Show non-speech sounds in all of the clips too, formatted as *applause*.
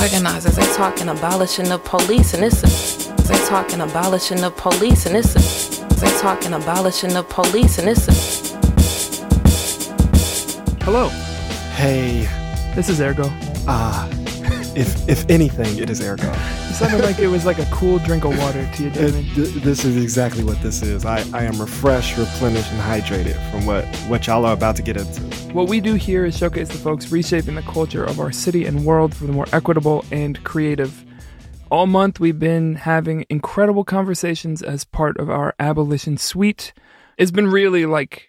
Organizers, they talking abolishing the police, and it's a. They talking abolishing the police, and it's a. They talking abolishing the police, and it's a. Hello, Hey, this is AirGo. ah, if if anything, it is AirGo. It sounded like it was like a cool drink of water to you, It- Damon. th- this is exactly what this is. I, I am refreshed, replenished, and hydrated from what what y'all are about to get into. What we do here is showcase the folks reshaping the culture of our city and world for the more equitable and creative. All month, we've been having incredible conversations as part of our abolition suite. It's been really like,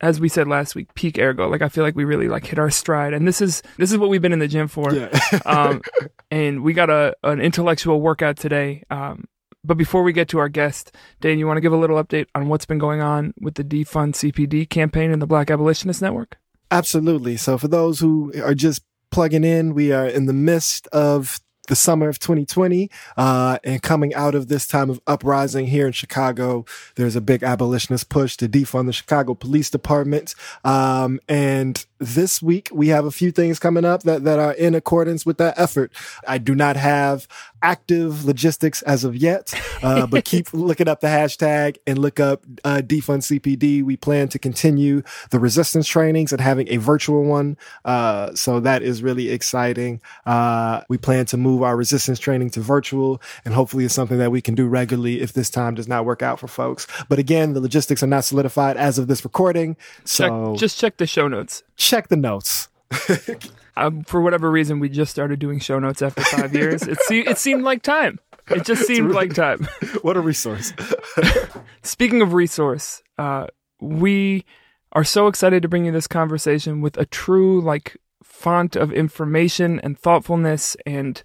as we said last week, peak AirGo. Like I feel like we really like hit our stride, and this is this is what we've been in the gym for. Yeah. *laughs* um, and we got a an intellectual workout today. Um, but before we get to our guest, Dan, you want to give a little update on what's been going on with the defund CPD campaign and the Black Abolitionist Network? Absolutely. So for those who are just plugging in, we are in the midst of the summer of 2020 uh, and coming out of this time of uprising here in Chicago. There's a big abolitionist push to defund the Chicago Police Department. Um, and this week we have a few things coming up that, that are in accordance with that effort. I do not have active logistics as of yet, uh, *laughs* but keep looking up the hashtag and look up uh, defund CPD. We plan to continue the resistance trainings and having a virtual one. Uh, so that is really exciting. Uh, we plan to move our resistance training to virtual and hopefully it's something that we can do regularly if this time does not work out for folks. But again, the logistics are not solidified as of this recording. Check, So just check the show notes. check the notes. Um, for whatever reason, we just started doing show notes after five *laughs* years. It, se- it seemed like time. It just seemed like time. *laughs* what a resource. *laughs* Speaking of resource, uh, we are so excited to bring you this conversation with a true like font of information and thoughtfulness and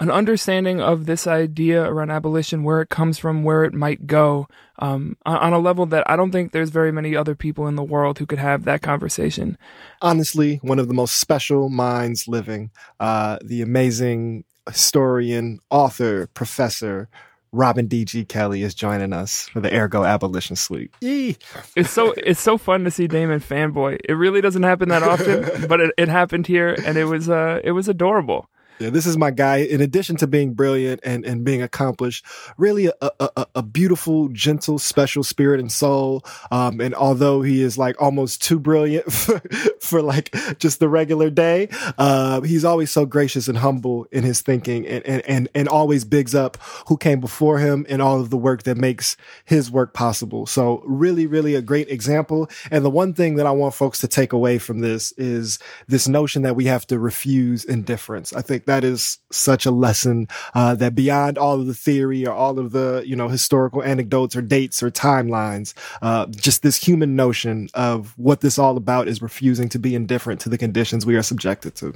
an understanding of this idea around abolition, where it comes from, where it might go, um, on on a level that I don't think there's very many other people in the world who could have that conversation. honestly one of the most special minds living. Uh, the amazing historian, author, professor Robin D.G. Kelley is joining us for the AirGo Abolition Suite. Yee. It's so it's so fun to see Damon fanboy. It really doesn't happen that often, *laughs* but it, it happened here, and it was uh it was adorable. Yeah, this is my guy. In addition to being brilliant and, and being accomplished, really a, a, a- beautiful, gentle, special spirit and soul. Um, and although he is like almost too brilliant *laughs* for, for like just the regular day, uh, he's always so gracious and humble in his thinking and, and, and, and always bigs up who came before him and all of the work that makes his work possible. So really, really a great example. And the one thing that I want folks to take away from this is this notion that we have to refuse indifference. I think that is such a lesson uh, that beyond all of the theory or all of the you know historical anecdotes or dates or timelines, uh, just this human notion of what this all about is refusing to be indifferent to the conditions we are subjected to.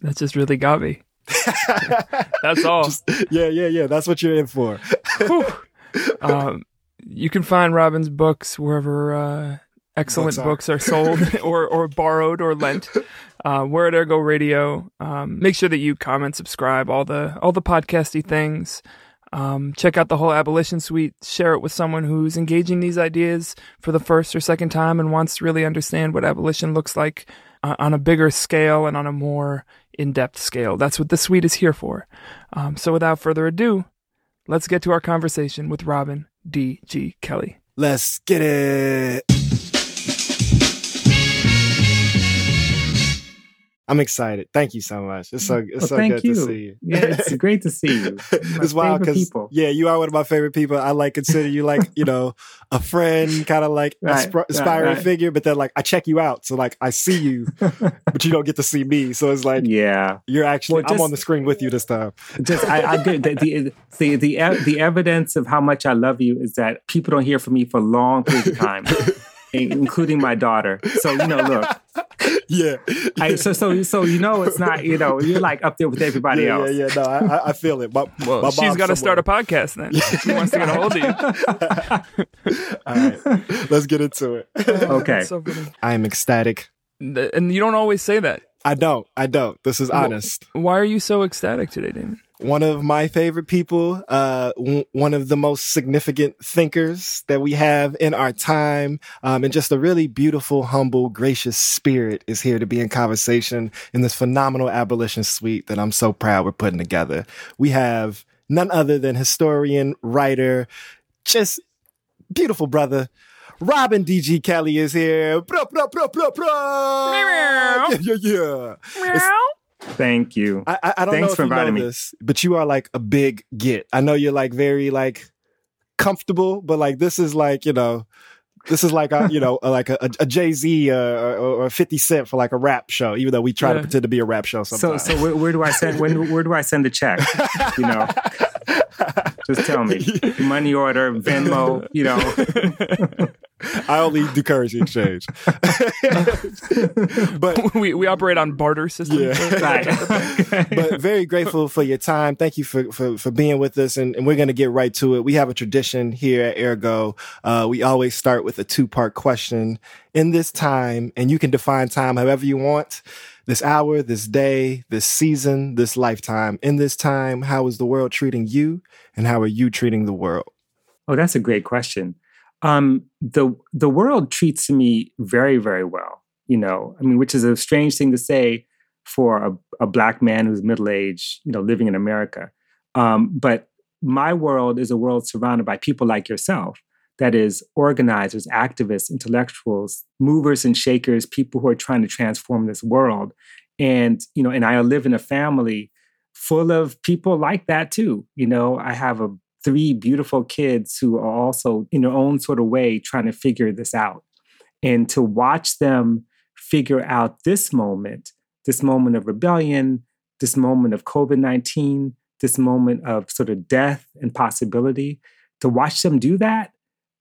That just really got me. *laughs* That's all. Just- yeah, yeah, yeah. That's what you're in for. *laughs* Um, you can find Robin's books wherever uh, excellent Books books are. are, sold *laughs* or, or borrowed or lent. Uh, we're at AirGo Radio. Um, make sure that you comment, subscribe, all the all the podcasty things. Um, check out the whole abolition suite. Share it with someone who's engaging these ideas for the first or second time and wants to really understand what abolition looks like uh, on a bigger scale and on a more in-depth scale. That's what the suite is here for. Um, so without further ado, let's get to our conversation with Robin D. G. Kelley. Let's get it. I'm excited. Thank you so much. It's so it's Well, so thank good you. to see you. Yeah, it's *laughs* great to see you. *laughs* It's wild because people. yeah, you are one of my favorite people. I like consider you like you know a friend, kind of like *laughs* Right, right, aspiring right. figure. But then like I check you out, so like I see you, but you don't get to see me. So it's like yeah, you're actually Well, I'm on the screen with you this time. just I, I get the the the the, the evidence of how much I love you is that people don't hear from me for long periods of time, including my daughter. So you know, look, *laughs* Yeah, I, so so so you know, it's not you know, you're like up there with everybody yeah, else. yeah, yeah. No, I, I- I feel it. My, Well, my she's mom's got to start a podcast then. *laughs* She wants to get a hold of you. *laughs* All right, let's get into it. Okay. So. I am ecstatic. And you don't always say that. I don't. I don't. This is honest. Why are you so ecstatic today, Damon? One of my favorite people, uh, w- one of the most significant thinkers that we have in our time, um, and just a really beautiful, humble, gracious spirit is here to be in conversation in this phenomenal abolition suite that I'm so proud we're putting together. We have none other than historian, writer, just beautiful brother. Robin DG Kelley is here. Bro, bro, bro, bro, bro. *laughs* Yeah, yeah, yeah. It's- Thank you. I, I, I don't Thanks know if for you know me. this, but you are like a big get. I know you're like very like comfortable, but like this is like you know, this is like a you *laughs* know like a, a Jay Z uh, or, or Fifty Cent for like a rap show. Even though we try to pretend to be a rap show So, sometimes. so where, where do I send? When, *laughs* where do I send the check? You know, *laughs* just tell me. Money order, Venmo. You know, I only do currency exchange, *laughs* but we we operate on barter system. Yeah. *laughs* right. *laughs* but very grateful for your time. Thank you for for, for being with us, and, and we're going to get right to it. We have a tradition here at AirGo. Uh, we always start with a two part question. In this time, and you can define time however you want. This hour, this day, this season, this lifetime. In this time, how is the world treating you, and how are you treating the world? Oh, that's a great question. Um, the the world treats me very, very well. You know, I mean, which is a strange thing to say for a, a black man who's middle aged, you know, living in America. Um, but my world is a world surrounded by people like yourself. That is, organizers, activists, intellectuals, movers and shakers, people who are trying to transform this world. And you know, and I live in a family full of people like that too. You know, I have a three beautiful kids who are also in their own sort of way trying to figure this out. And to watch them figure out this moment, this moment of rebellion, this moment of COVID 19, this moment of sort of death and possibility, to watch them do that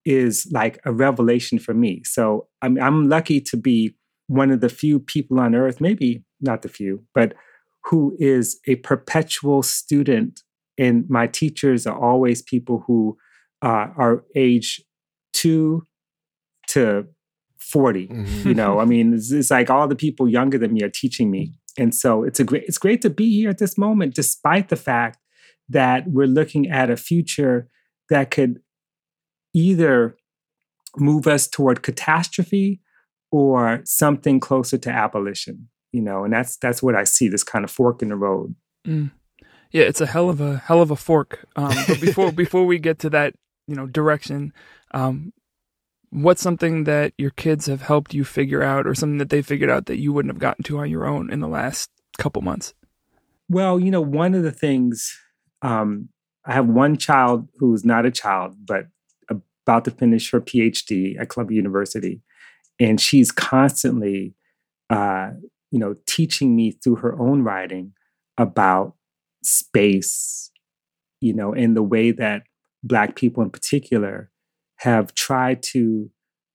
is like a revelation for me. So I'm, I'm lucky to be one of the few people on earth, maybe not the few, but who is a perpetual student and my teachers are always people who uh, are age two to 40 you know? I mean it's, it's like all the people younger than me are teaching me. And so it's a great it's great to be here at this moment despite the fact that we're looking at a future that could either move us toward catastrophe or something closer to abolition you know? And that's that's what i see this kind of fork in the road. Mm. Yeah, it's a hell of a hell of a fork. Um, but *laughs* before before we get to that, you know, direction, um, what's something that your kids have helped you figure out, or something that they figured out that you wouldn't have gotten to on your own in the last couple months? Well, you know, one of the things um, I have one child who's not a child, but about to finish her PhD at Columbia University, and she's constantly, uh, you know, teaching me through her own writing about space, you know, in the way that Black people in particular have tried to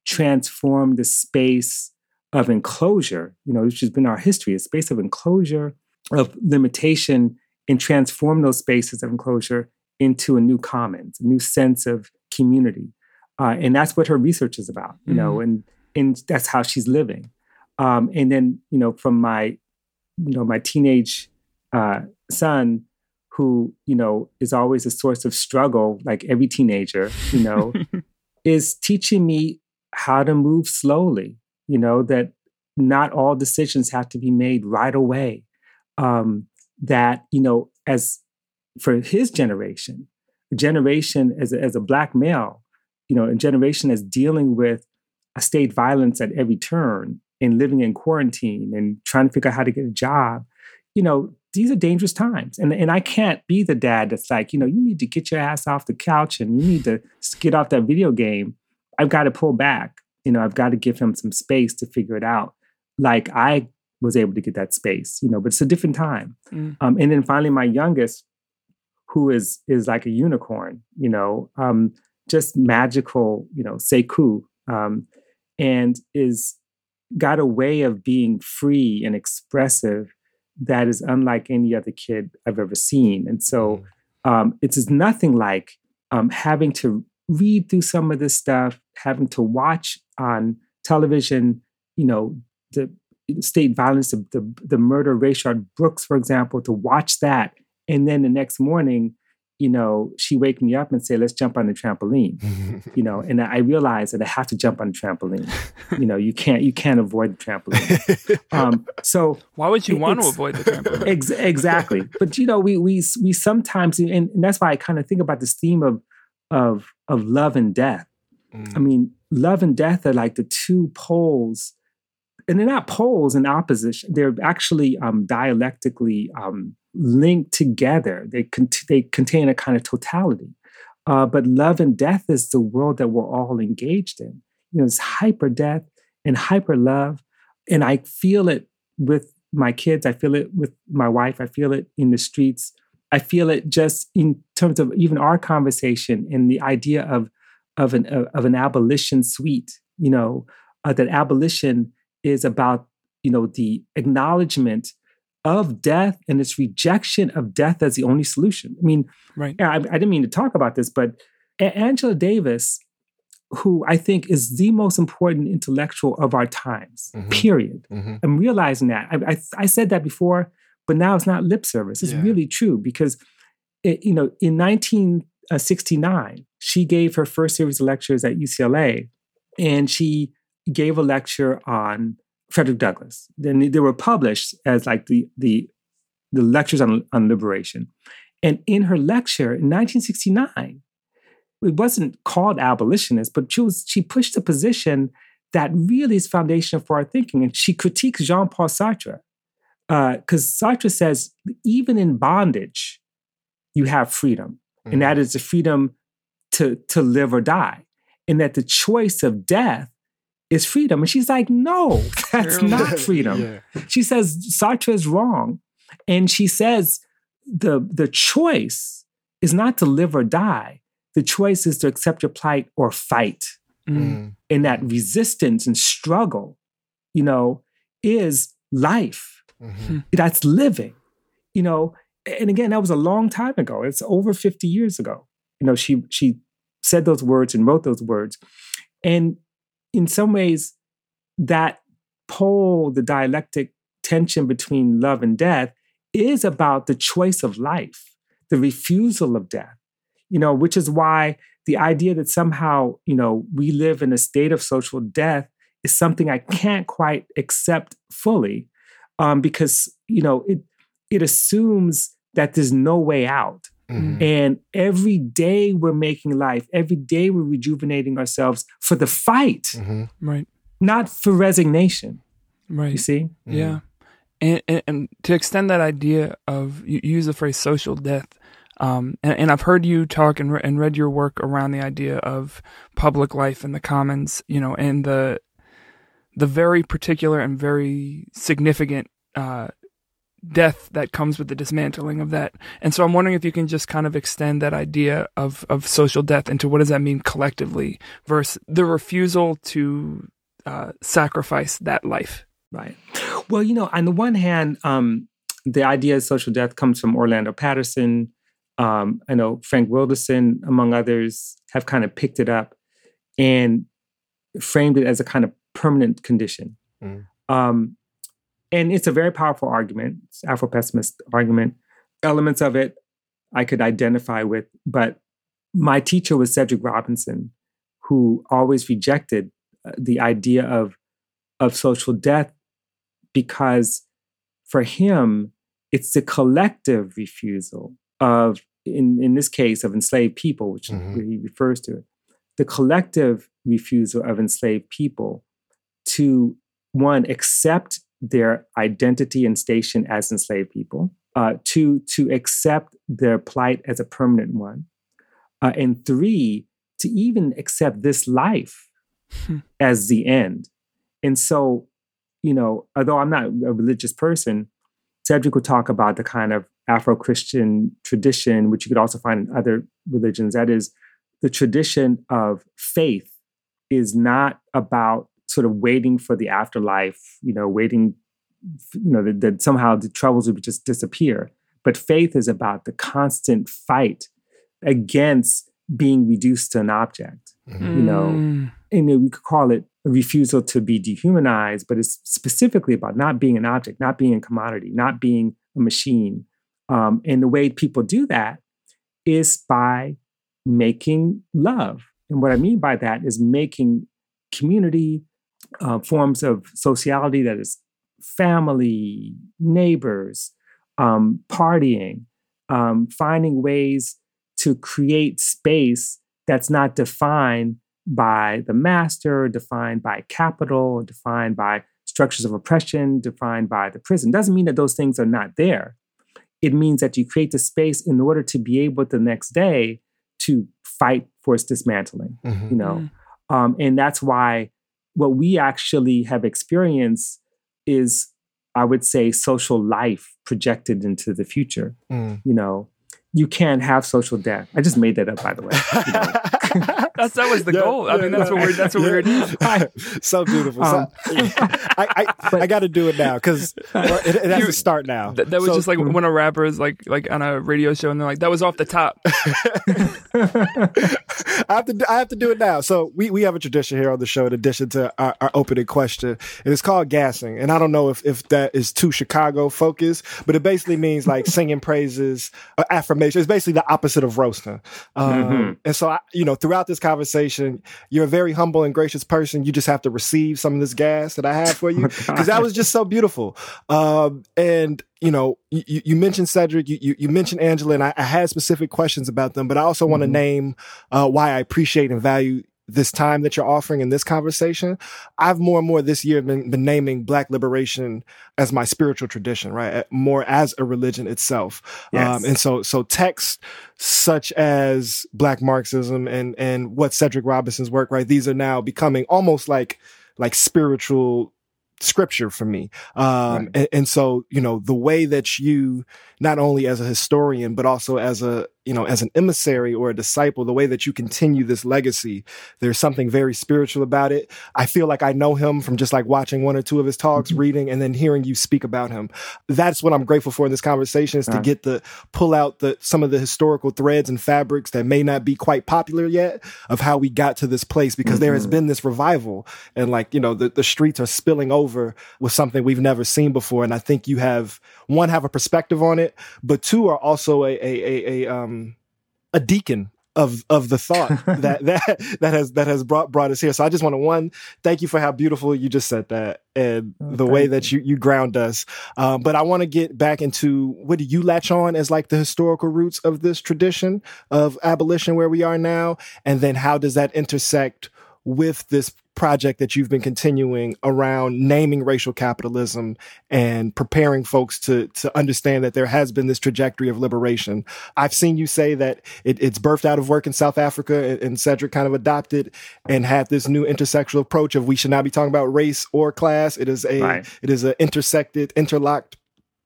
transform the space of enclosure, you know, which has been our history, a space of enclosure, of limitation, and transform those spaces of enclosure into a new commons, a new sense of community. Uh, and that's what her research is about, you know, and and that's how she's living. Um, and then, you know, from my, you know, my teenage uh, son, who you know is always a source of struggle, like every teenager, you know, *laughs* is teaching me how to move slowly. You know that not all decisions have to be made right away. Um, that you know, as for his generation, a generation as a, as a black male, you know, a generation that's dealing with a state violence at every turn and living in quarantine and trying to figure out how to get a job. You know, these are dangerous times. And, and I can't be the dad that's like, you know, you need to get your ass off the couch and you need to get off that video game. I've got to pull back. You know, I've got to give him some space to figure it out. Like I was able to get that space, you know, but it's a different time. Mm. Um, and then finally, my youngest, who is is like a unicorn, you know, um, just magical, you know, Sekou, um, and is got a way of being free and expressive that is unlike any other kid I've ever seen. And so um, it is nothing like um, having to read through some of this stuff, having to watch on television, you know, the state violence, the, the, the murder of Rayshard Brooks, for example, to watch that And then the next morning, you know, she wake me up and say, let's jump on the trampoline, you know, and I realize that I have to jump on the trampoline. you know, you can't, you can't avoid the trampoline. Um, so why would you want to avoid the trampoline? Ex- exactly. But, you know, we, we, we sometimes, and, and that's why I kind of think about this theme of, of, of love and death. Mm. I mean, love and death are like the two poles and they're not poles in opposition. They're actually um, dialectically um, linked together. They, they contain a kind of totality. Uh, but love and death is the world that we're all engaged in. You know, it's hyper death and hyper love. And I feel it with my kids. I feel it with my wife. I feel it in the streets. I feel it just in terms of even our conversation and the idea of of an of an abolition suite. You know, uh, that abolition is about you know the acknowledgement of death and its rejection of death as the only solution. I mean, right. I, I didn't mean to talk about this, but Angela Davis, who I think is the most important intellectual of our times, mm-hmm. period. Mm-hmm. I'm realizing that. I, I, I, said that before, but now it's not lip service. It's yeah. really true because, it, you know, in 1969, she gave her first series of lectures at UCLA, and she gave a lecture on Frederick Douglass. Then they were published as like the the the lectures on, on liberation. And in her lecture in 1969, it wasn't called abolitionist, but she was she pushed a position that really is foundational for our thinking. And she critiques Jean-Paul Sartre. Because uh, Sartre says, even in bondage, you have freedom. Mm-hmm. And that is the freedom to, to live or die. And that the choice of death is freedom. And she's like, no, *laughs* that's not *laughs* freedom. yeah. She says Sartre is wrong. And she says the, the choice is not to live or die. The choice is to accept your plight or fight. Mm. And that resistance and struggle, you know, is life. Mm-hmm. Hmm. That's living, you know. And again, that was a long time ago. It's over 50 years ago. You know, she she said those words and wrote those words. And in some ways, that pole, the dialectic tension between love and death, is about the choice of life, the refusal of death, you know, which is why the idea that somehow, you know, we live in a state of social death is something I can't quite accept fully um, because, you know, it, it assumes that there's no way out. Mm-hmm. And every day we're making life, every day we're rejuvenating ourselves for the fight, mm-hmm. right? Not for resignation, right? You see, mm-hmm. yeah. And, and, and, to extend that idea of you use the phrase social death, um, and, and, I've heard you talk and, re- and read your work around the idea of public life in the commons, you know, and the the very particular and very significant uh, death that comes with the dismantling of that. And so I'm wondering if you can just kind of extend that idea of, of social death into what does that mean collectively versus the refusal to uh, sacrifice that life. Right. Well, you know, on the one hand, um, the idea of social death comes from Orlando Patterson. Um, I know Frank Wilderson, among others, have kind of picked it up and framed it as a kind of permanent condition. Mm. Um, and it's a very powerful argument, Afro pessimist argument. Elements of it I could identify with, but my teacher was Cedric Robinson, who always rejected uh, the idea of, of social death because for him, it's the collective refusal of, in, in this case, of enslaved people, which mm-hmm. he refers to it, the collective refusal of enslaved people to one, accept their identity and station as enslaved people, uh, two, to accept their plight as a permanent one, uh, and three, to even accept this life hmm. *laughs* as the end. And so, you know, although I'm not a religious person, Cedric would talk about the kind of Afro Christian tradition, which you could also find in other religions. That is, the tradition of faith is not about sort of waiting for the afterlife, you know, waiting, you know, that, that somehow the troubles would just disappear. But faith is about the constant fight against being reduced to an object, mm-hmm. you know, mm. and we could call it a refusal to be dehumanized, but it's specifically about not being an object, not being a commodity, not being a machine, Um, and the way people do that is by making love. And what I mean by that is making community uh, forms of sociality that is family, neighbors, um, partying, um, finding ways to create space that's not defined by the master, defined by capital, defined by structures of oppression, defined by the prison. Doesn't mean that those things are not there. It means that you create the space in order to be able the next day to fight for its dismantling. Mm-hmm. You know, mm-hmm. um, and that's why what we actually have experienced is, I would say, social life projected into the future. Mm. You know, you can't have social death. I just made that up, by the way. You know? *laughs* that's that was the yeah, goal. I mean, that's what we're that's what yeah. we're *laughs* doing. so beautiful. Um, so, *laughs* I I, but, I got to do it now because it, it, has you, to start now. Th- that was so, just like when a rapper is like like on a radio show and they're like, "That was off the top." I have to I have to do it now. So we we have a tradition here on the show in addition to our, our opening question, and it's called gassing. And I don't know if if that is too Chicago focused, but it basically means like singing praises, uh, affirmation it's basically the opposite of roasting. Um, mm-hmm. And so, I, you know, throughout this conversation, you're a very humble and gracious person. You just have to receive some of this gas that I have for you because oh, that was just so beautiful. Um, and you know, you, you mentioned Cedric, you, you, you mentioned Angela, and I, I, had specific questions about them, but I also mm-hmm. want to name uh, why I appreciate and value this time that you're offering in this conversation, I've more and more this year been, been naming Black liberation as my spiritual tradition, right? More as a religion itself. Um, yes. Um, and so, so texts such as Black Marxism and, and what Cedric Robinson's work, right? These are now becoming almost like, like spiritual scripture for me. Um, right. and, and, so, you know, the way that you, not only as a historian, but also as a, you know, as an emissary or a disciple, the way that you continue this legacy, there's something very spiritual about it. I feel like I know him from just like watching one or two of his talks, mm-hmm. reading, and then hearing you speak about him. That's what I'm grateful for in this conversation is to get the pull out the some of the historical threads and fabrics that may not be quite popular yet of how we got to this place because mm-hmm. there has mm-hmm. been this revival and like, you know, the, the streets are spilling over with something we've never seen before. And I think you have one, have a perspective on it, but two are also a, a, a, a um, a deacon of of the thought *laughs* that that that has that has brought brought us here. So I just want to one thank you for how beautiful you just said that and oh, the way that you you ground us. Um, but I want to get back into what do you latch on as like the historical roots of this tradition of abolition where we are now, and then how does that intersect with this project that you've been continuing around naming racial capitalism and preparing folks to to understand that there has been this trajectory of liberation. I've seen you say that it, it's birthed out of work in South Africa, and, and Cedric kind of adopted and had this new intersectional approach of we should not be talking about race or class. It is a right. it is an intersected, interlocked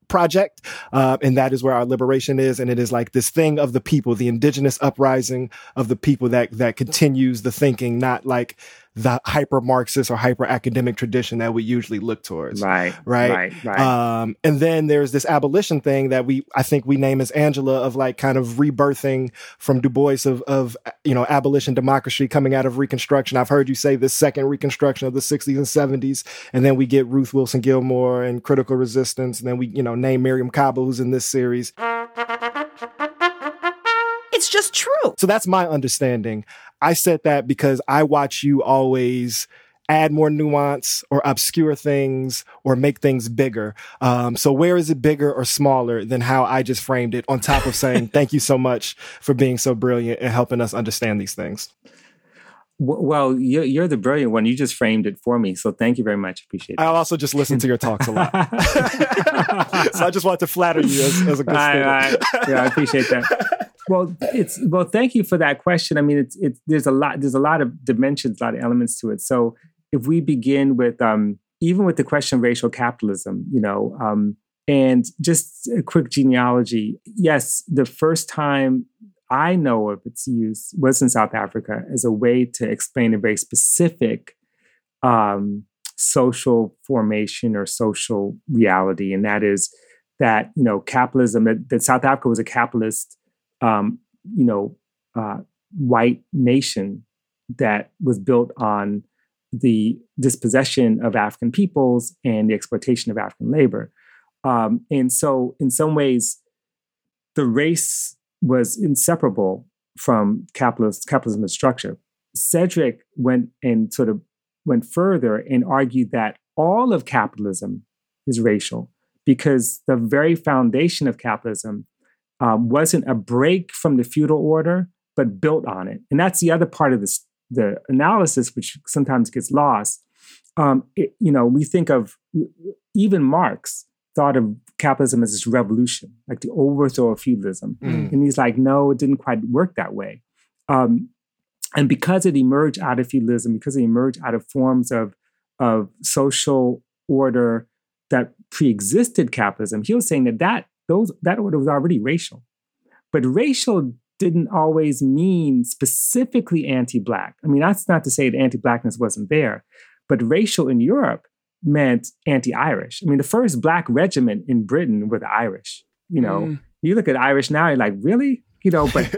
project. Uh, and that is where our liberation is. And it is like this thing of the people, the indigenous uprising of the people that, that continues the thinking, not like the hyper Marxist or hyper academic tradition that we usually look towards. Right. Right. Right. right. Um, and then there's this abolition thing that we, I think we name as Angela of like kind of rebirthing from Du Bois of, of, you know, abolition democracy coming out of Reconstruction. I've heard you say the second Reconstruction of the 60s and 70s. And then we get Ruth Wilson Gilmore and critical resistance. And then we, you know, name Mariame Kaba, who's in this series. It's just true. So that's my understanding. I said that because I watch you always add more nuance or obscure things or make things bigger. Um, so where is it bigger or smaller than how I just framed it on top of saying, *laughs* thank you so much for being so brilliant and helping us understand these things? Well, you're the brilliant one. You just framed it for me. So thank you very much. Appreciate it. I also just listen to your talks a lot. *laughs* *laughs* so I just want to flatter you as, as a good student. Yeah, I appreciate that. Well, it's well. Thank you for that question. I mean, it's it's there's a lot there's a lot of dimensions, a lot of elements to it. So if we begin with um, even with the question of racial capitalism, you know, um, and just a quick genealogy. Yes, the first time I know of its use was in South Africa as a way to explain a very specific um, social formation or social reality, and that is that you know capitalism. That, that South Africa was a capitalist um, you know, uh, white nation that was built on the dispossession of African peoples and the exploitation of African labor. Um, and so, in some ways, the race was inseparable from capitalist capitalism as structure. Cedric went and sort of went further and argued that all of capitalism is racial because the very foundation of capitalism um, wasn't a break from the feudal order, but built on it. And that's the other part of this, the analysis, which sometimes gets lost. Um, it, you know, we think of even Marx thought of capitalism as this revolution, like the overthrow of feudalism. Mm. And he's like, no, it didn't quite work that way. Um, and because it emerged out of feudalism, because it emerged out of forms of, of social order that pre-existed capitalism, he was saying that that those that order was already racial. But racial didn't always mean specifically anti-black. I mean, that's not to say that anti-blackness wasn't there, but racial in Europe meant anti-Irish. I mean, the first black regiment in Britain were the Irish. You know, mm. you look at Irish now, you're like, really? You know, but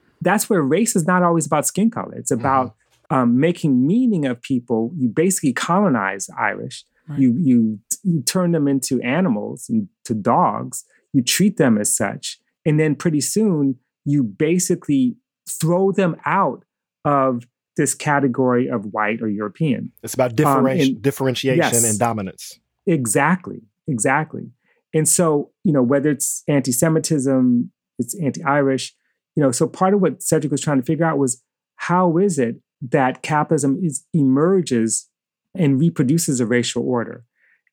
*laughs* that's where race is not always about skin color. It's about mm-hmm. um, making meaning of people. You basically colonize Irish. Right. You, you you turn them into animals and to dogs. You treat them as such, and then pretty soon you basically throw them out of this category of white or European. It's about differenti- um, and, differentiation yes, and dominance. Exactly, exactly. And so, you know, whether it's anti-Semitism, it's anti-Irish, you know, so part of what Cedric was trying to figure out was how is it that capitalism is emerges and reproduces a racial order?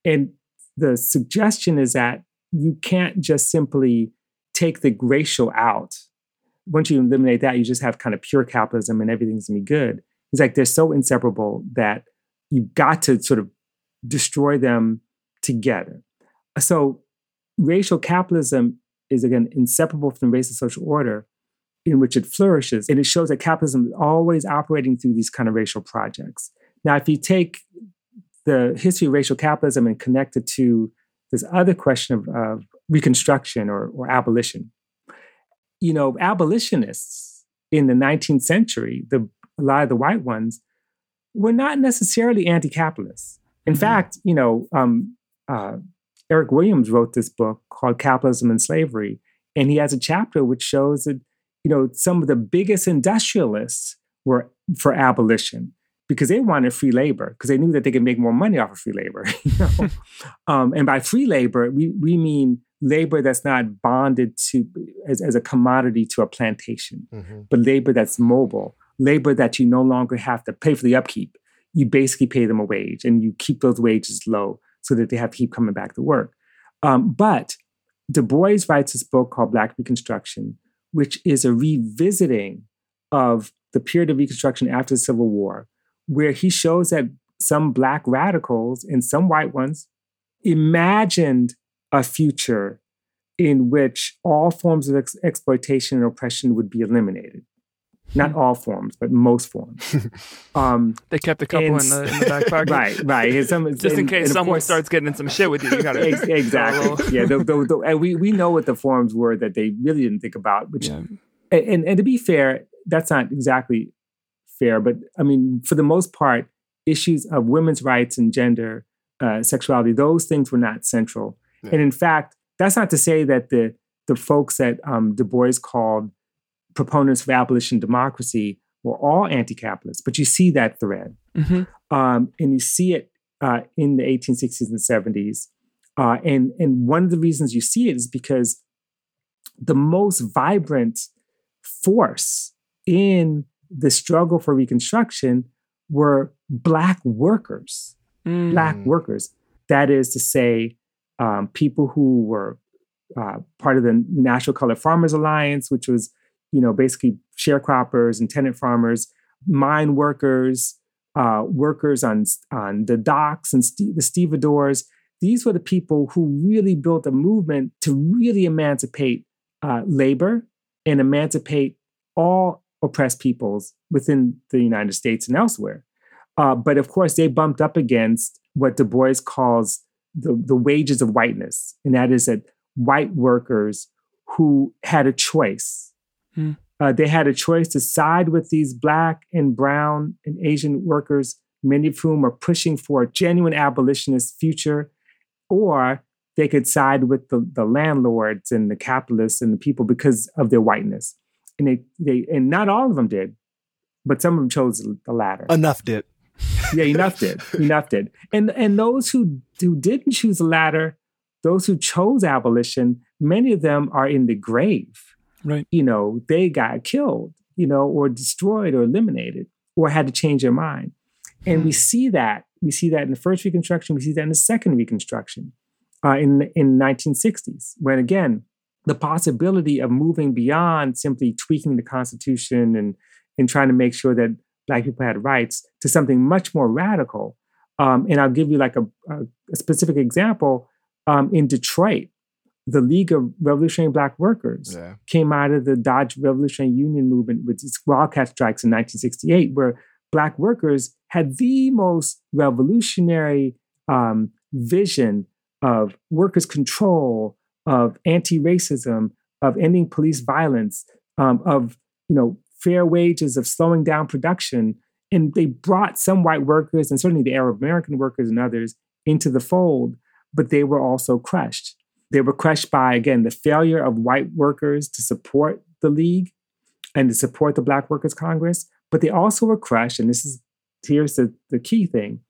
And the suggestion is that you can't just simply take the racial out. Once you eliminate that, you just have kind of pure capitalism and everything's gonna be good. It's like they're so inseparable that you've got to sort of destroy them together. So racial capitalism is again inseparable from the racist social order in which it flourishes. And it shows that capitalism is always operating through these kind of racial projects. Now, if you take the history of racial capitalism and connect it to this other question of, of reconstruction or, or abolition, you know, abolitionists in the 19th century, the, a lot of the white ones, were not necessarily anti-capitalist. In mm-hmm. fact, you know, um, uh, Eric Williams wrote this book called Capitalism and Slavery, and he has a chapter which shows that, you know, some of the biggest industrialists were for abolition because they wanted free labor because they knew that they could make more money off of free labor. *laughs* You know? *laughs* um, and by free labor, we, we mean labor that's not bonded to as, as a commodity to a plantation, mm-hmm. but labor that's mobile, labor that you no longer have to pay for the upkeep. You basically pay them a wage and you keep those wages low so that they have to keep coming back to work. Um, but Du Bois writes this book called Black Reconstruction, which is a revisiting of the period of Reconstruction after the Civil War, where he shows that some black radicals and some white ones imagined a future in which all forms of ex- exploitation and oppression would be eliminated. Not all forms, but most forms. *laughs* Um, they kept a couple and, in, the, in the back pocket, *laughs* right? Right. Some, Just in, in case someone course, starts getting in some shit with you, you gotta *laughs* ex- exactly. yeah, the, the, the, and we we know what the forms were that they really didn't think about. Which, yeah. and, and to be fair, that's not exactly fair, but I mean, for the most part, issues of women's rights and gender, uh, sexuality, those things were not central. Yeah. And in fact, that's not to say that the the folks that um, Du Bois called proponents of abolition democracy were all anti-capitalist, but you see that thread, mm-hmm. um, and you see it uh, in the 1860s and 70s. Uh, and and one of the reasons you see it is because the most vibrant force in the struggle for Reconstruction were Black workers, mm. Black workers. That is to say, um, people who were uh, part of the National Colored Farmers Alliance, which was, you know, basically sharecroppers and tenant farmers, mine workers, uh, workers on on the docks and st- the stevedores. These were the people who really built a movement to really emancipate uh, labor and emancipate all oppressed peoples within the United States and elsewhere. Uh, but of course, they bumped up against what Du Bois calls the, the wages of whiteness, and that is that white workers who had a choice. Mm. Uh, they had a choice to side with these black and brown and Asian workers, many of whom are pushing for a genuine abolitionist future, or they could side with the, the landlords and the capitalists and the people because of their whiteness. And they, they and not all of them did, but some of them chose the latter. Enough did. yeah, enough did. *laughs* Enough did. And and those who who didn't choose the latter, those who chose abolition, many of them are in the grave. Right. You know, they got killed, you know, or destroyed or eliminated, or had to change their mind. And we see that. We see that in the first Reconstruction. We see that in the second Reconstruction uh, in in 1960s, when again the possibility of moving beyond simply tweaking the Constitution and and trying to make sure that Black people had rights to something much more radical. Um, and I'll give you like a, a, a specific example. Um, in Detroit, the League of Revolutionary Black Workers Yeah. came out of the Dodge Revolutionary Union movement with these wildcat strikes in 1968, where Black workers had the most revolutionary um, vision of workers' control, of anti-racism, of ending police violence, um, of you know fair wages, of slowing down production, and they brought some white workers and certainly the Arab American workers and others into the fold, but they were also crushed. They were crushed by again the failure of white workers to support the league and to support the Black Workers Congress, but they also were crushed, and this is here's the, the key thing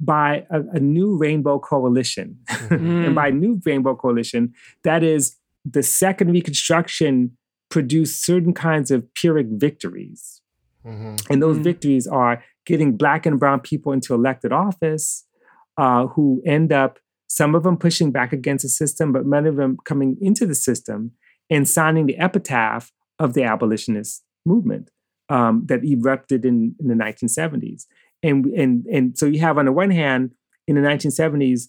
by a, a new rainbow coalition. *laughs* and by new rainbow coalition, that is the second reconstruction produced certain kinds of pyrrhic victories. Mhm. And those Mm. victories are getting black and brown people into elected office uh, who end up, some of them pushing back against the system, but many of them coming into the system and signing the epitaph of the abolitionist movement um, that erupted in, in the 1970s. And, and, and so you have, on the one hand, in the 1970s,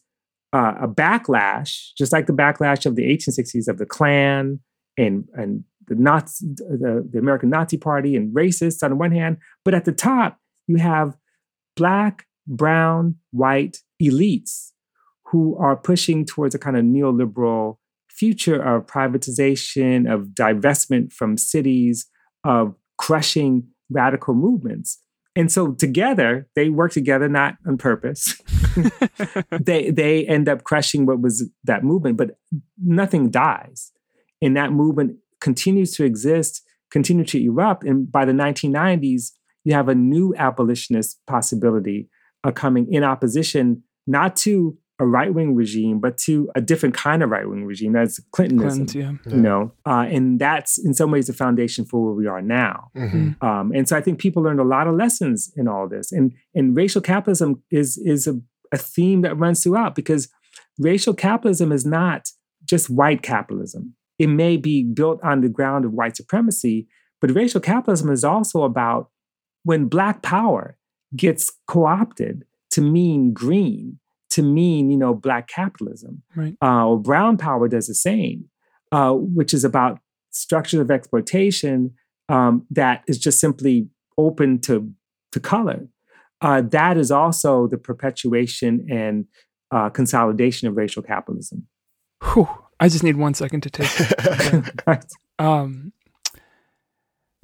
uh, a backlash, just like the backlash of the 1860s of the Klan and, and the Nazi, the, the American Nazi Party and racists on the one hand, but at the top you have black, brown, white elites who are pushing towards a kind of neoliberal future of privatization, of divestment from cities, of crushing radical movements. And so together, they work together, not on purpose. *laughs* they they end up crushing what was that movement, but nothing dies. And that movement continues to exist, continue to erupt. And by the 1990s, you have a new abolitionist possibility uh, coming in opposition, not to a right wing regime, but to a different kind of right wing regime. That's Clintonism. Clinton's, yeah. You know, uh, and that's in some ways the foundation for where we are now. Mhm. Um, and so I think people learned a lot of lessons in all this. And and racial capitalism is is a, a theme that runs throughout because racial capitalism is not just white capitalism. It may be built on the ground of white supremacy, but racial capitalism is also about when black power gets co-opted to mean green, to mean, you know, black capitalism. Right. Uh, or brown power does the same, uh, which is about structures of exploitation um, that is just simply open to, to color. Uh, that is also the perpetuation and uh, consolidation of racial capitalism. Whew. I just need one second to take. *laughs* um,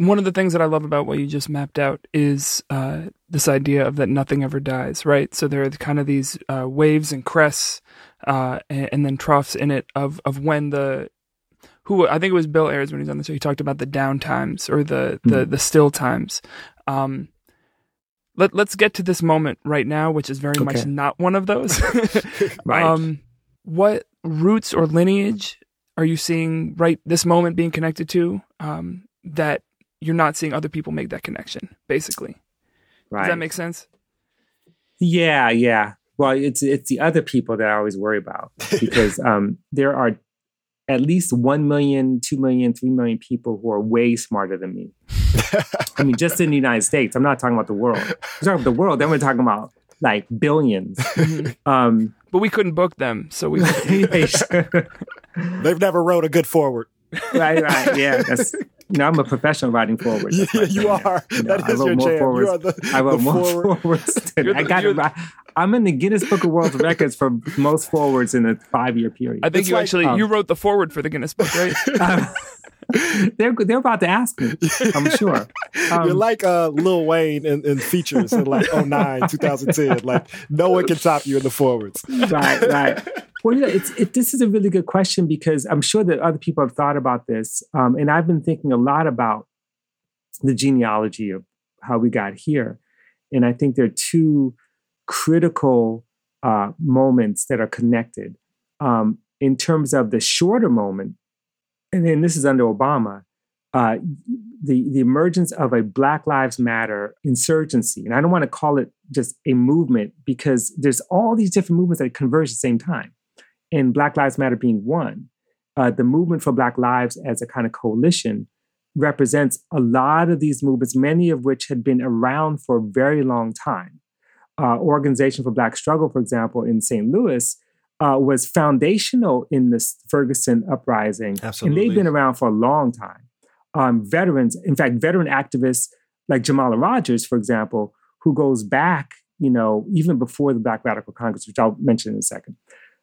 one of the things that I love about what you just mapped out is uh, this idea of that nothing ever dies, right? So there are kind of these uh, waves and crests, uh, and, and then troughs in it of of when the who I think it was Bill Ayers when he was on the show. He talked about the down times or the the the still times. Um, let let's get to this moment right now, which is very much not one of those. *laughs* *laughs* Right. Um, what roots or lineage are you seeing right this moment being connected to um, that you're not seeing other people make that connection? Basically, right. does that make sense? Yeah, yeah. Well, it's it's the other people that I always worry about *laughs* because um, there are at least 1 million, 2 million, 3 million people who are way smarter than me. I mean, just in the United States. I'm not talking about the world. We're talking about the world, then we're talking about like billions. um, But we couldn't book them, so we. *laughs* *laughs* They've never wrote a good foreword. right, right. Yeah. That's, you know, I'm a professional writing foreword. That's my *laughs* you thing. are. You know, that I wrote your more jam. forewords. You are the, I wrote the more foreword. *laughs* forewords. Than the, I got it. I'm in the Guinness Book of World Records for most forewords in a five year period. I think It's you like, actually um, you wrote the foreword for the Guinness Book, right? *laughs* Um, they're they're about to ask me. I'm sure. Um, You're like uh, Lil Wayne in, in features in like 09, 2010. Like no one can top you in the forewords. Right, right. Well, you know, it's it, this is a really good question because I'm sure that other people have thought about this, um, and I've been thinking a lot about the genealogy of how we got here, and I think there are two critical uh, moments that are connected. Um, in terms of the shorter moment, and then this is under Obama, uh, the the emergence of a Black Lives Matter insurgency, and I don't want to call it just a movement because there's all these different movements that converge at the same time, and Black Lives Matter being one. Uh, the movement for Black Lives as a kind of coalition represents a lot of these movements, many of which had been around for a very long time. Uh, Organization for Black Struggle, for example, in St. Louis, uh, was foundational in this Ferguson uprising. Absolutely. And they've been around for a long time. Um, veterans, in fact, veteran activists like Jamala Rogers, for example, who goes back, you know, even before the Black Radical Congress, which I'll mention in a second.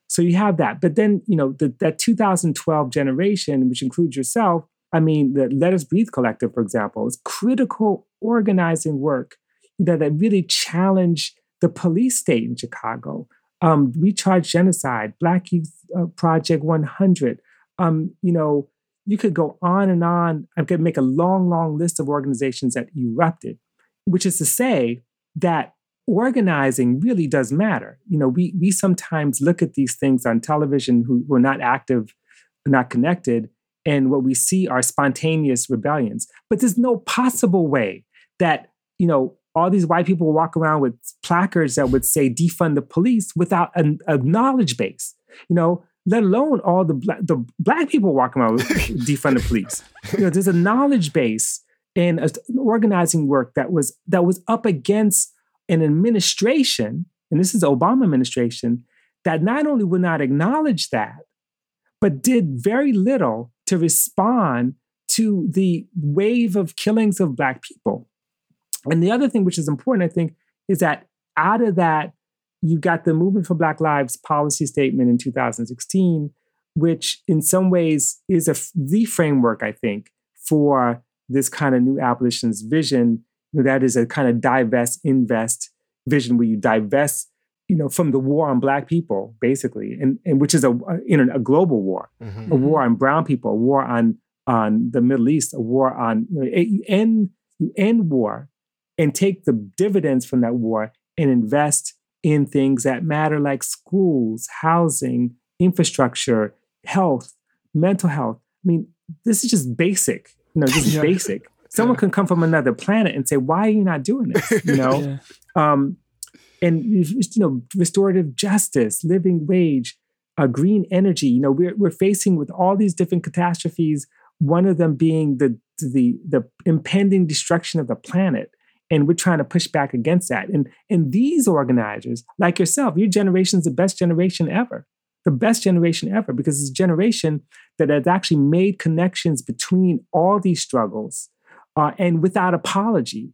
So you have that. But then, you know, the, that 2012 generation, which includes yourself, I mean, the Let Us Breathe Collective, for example, is critical organizing work know, that really challenge the police state in Chicago, um, We Charge Genocide, Black Youth uh, Project 100. Um, you know, you could go on and on. I could make a long, long list of organizations that erupted, which is to say that organizing really does matter. You know, we we sometimes look at these things on television who, who are not active, not connected, and what we see are spontaneous rebellions. But there's no possible way that you know all these white people walk around with placards that would say defund the police without a, a knowledge base, you know, let alone all the black, the black people walking around with *laughs* defund the police. You know, there's a knowledge base and an organizing work that was that was up against an administration, and this is Obama administration, that not only would not acknowledge that, but did very little to respond to the wave of killings of black people. And the other thing which is important, I think, is that out of that, you got the Movement for Black Lives policy statement in 2016, which in some ways is a, the framework, I think, for this kind of new abolitionist vision. That is a kind of divest, invest vision where you divest you know, from the war on black people, basically, and, and which is a, in a, a global war, mm-hmm. a war on brown people, a war on on the Middle East, a war on you, know, you end you end war and take the dividends from that war and invest in things that matter like schools, housing, infrastructure, health, mental health. I mean, this is just basic, you know, just *laughs* yeah. basic. Someone yeah. can come from another planet and say, "Why are you not doing this?" You *laughs* know, yeah. um, and you know, restorative justice, living wage, uh, green energy. You know, we're we're facing with all these different catastrophes. One of them being the the the impending destruction of the planet and we're trying to push back against that. And and these organizers, like yourself, your generation is the best generation ever, the best generation ever, because it's a generation that has actually made connections between all these struggles, uh, and without apology,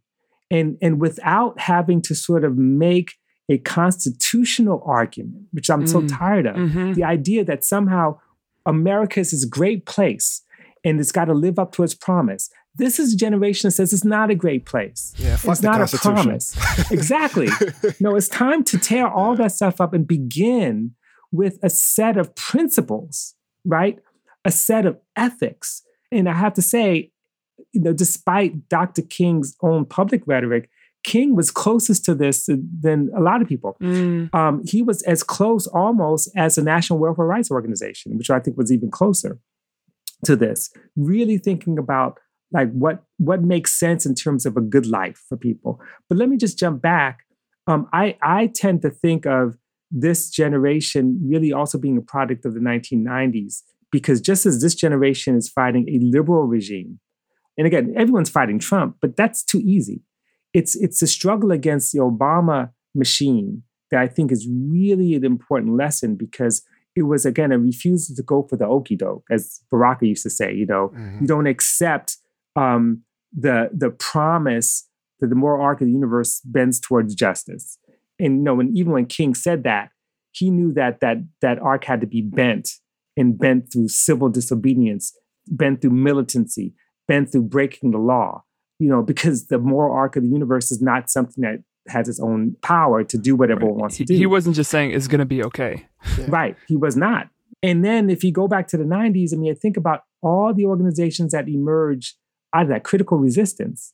and and without having to sort of make a constitutional argument, which I'm mm. so tired of. Mm-hmm. The idea that somehow America is this great place and it's got to live up to its promise. This is a generation that says it's not a great place. Yeah, it's not a promise. *laughs* exactly. No, it's time to tear all that stuff up and begin with a set of principles, right? A set of ethics. And I have to say, you know, despite Dr. King's own public rhetoric, King was closest to this than a lot of people. Mm. Um, he was as close almost as the National Welfare Rights Organization, which I think was even closer to this. Really thinking about like what what makes sense in terms of a good life for people. But let me just jump back. Um, I I tend to think of this generation really also being a product of the 1990s because just as this generation is fighting a liberal regime, and again everyone's fighting Trump, but that's too easy. It's it's a struggle against the Obama machine that I think is really an important lesson because it was again a refusal to go for the okey doke, as Baraka used to say. You know, mm-hmm. you don't accept um, the the promise that the moral arc of the universe bends towards justice. And you know, when even when King said that, he knew that that that arc had to be bent and bent through civil disobedience bent through militancy, been through breaking the law, you know, because the moral arc of the universe is not something that has its own power to do whatever Right. it wants to do. he wasn't just saying it's going to be okay. Right. He was not. And then if you go back to the 90s, I mean, I think about all the organizations that emerged out of that critical resistance.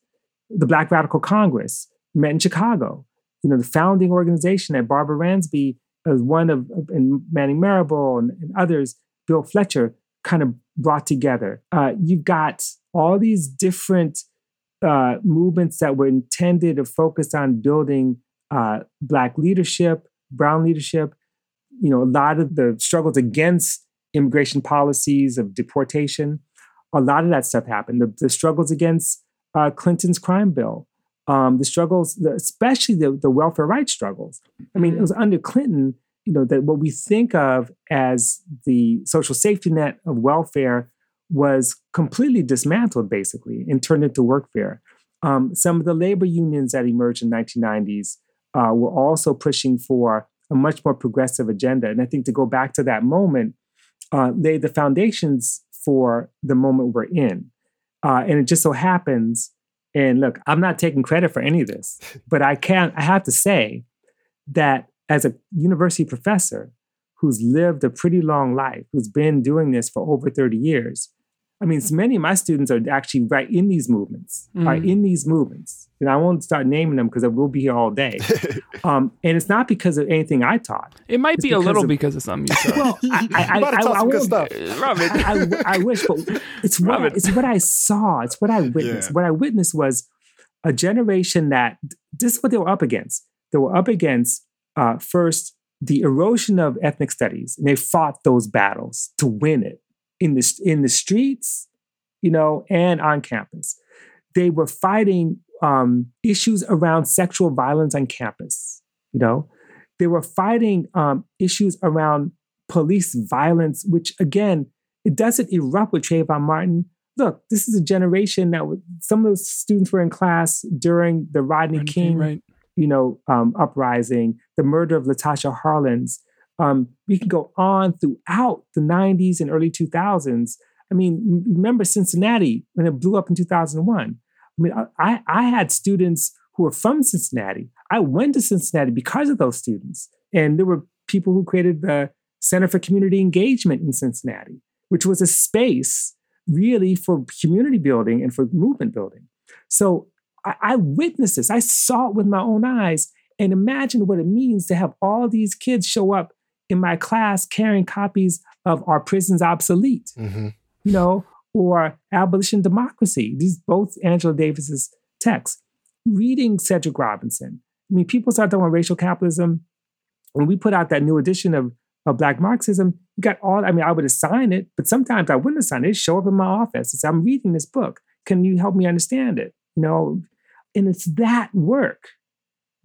The Black Radical Congress met in Chicago. You know, the founding organization that Barbara Ransby as one of, of- and Manning Marable and, and others, Bill Fletcher, kind of brought together. Uh, you've got all these different uh, movements that were intended to focus on building uh, Black leadership, Brown leadership. You know, a lot of the struggles against immigration policies of deportation, a lot of that stuff happened. The, the struggles against uh, Clinton's crime bill, um, the struggles, the, especially the, the welfare rights struggles. I mean, it was under Clinton, you know, that what we think of as the social safety net of welfare was completely dismantled, basically, and turned into workfare. Um, some of the labor unions that emerged in the 1990s uh, were also pushing for a much more progressive agenda. And I think to go back to that moment, uh, laid the foundations for the moment we're in. Uh, and it just so happens, and look, I'm not taking credit for any of this, *laughs* but I can I have to say that as a university professor who's lived a pretty long life, who's been doing this for over 30 years, I mean, many of my students are actually right in these movements, are Mm. in these movements. And I won't start naming them because I will be here all day. *laughs* Um, and it's not because of anything I taught. It might It's be a little of- because of something you said. Well, I, I, *laughs* I, I, I good stuff. *laughs* Robin, I, I wish, but it's what, it's what I saw. It's what I witnessed. Yeah. What I witnessed was a generation that this is what they were up against. They were up against uh, first the erosion of ethnic studies, and they fought those battles to win it in the in the streets, you know, and on campus. They were fighting um, issues around sexual violence on campus. You know, they were fighting um, issues around police violence, which again, it doesn't erupt with Trayvon Martin. Look, this is a generation that was, some of the students were in class during the Rodney Rodney King, right? you know, um, uprising, the murder of Latasha Harlins. Um, we can go on throughout the 90s and early 2000s. I mean, remember Cincinnati when it blew up in 2001? I mean, I- I, had students who were from Cincinnati. I went to Cincinnati because of those students. And there were people who created the Center for Community Engagement in Cincinnati, which was a space really for community building and for movement building. So I, I witnessed this. I saw it with my own eyes and imagine what it means to have all these kids show up in my class carrying copies of Are Prisons Obsolete, Mhm. you know, or Abolition Democracy. These both Angela Davis's texts. Reading Cedric Robinson. I mean, people start talking about racial capitalism. When we put out that new edition of, of Black Marxism, you got all, I mean, I would assign it, but sometimes I wouldn't assign it. It'd show up in my office. It's, I'm reading this book. Can you help me understand it? You know, and it's that work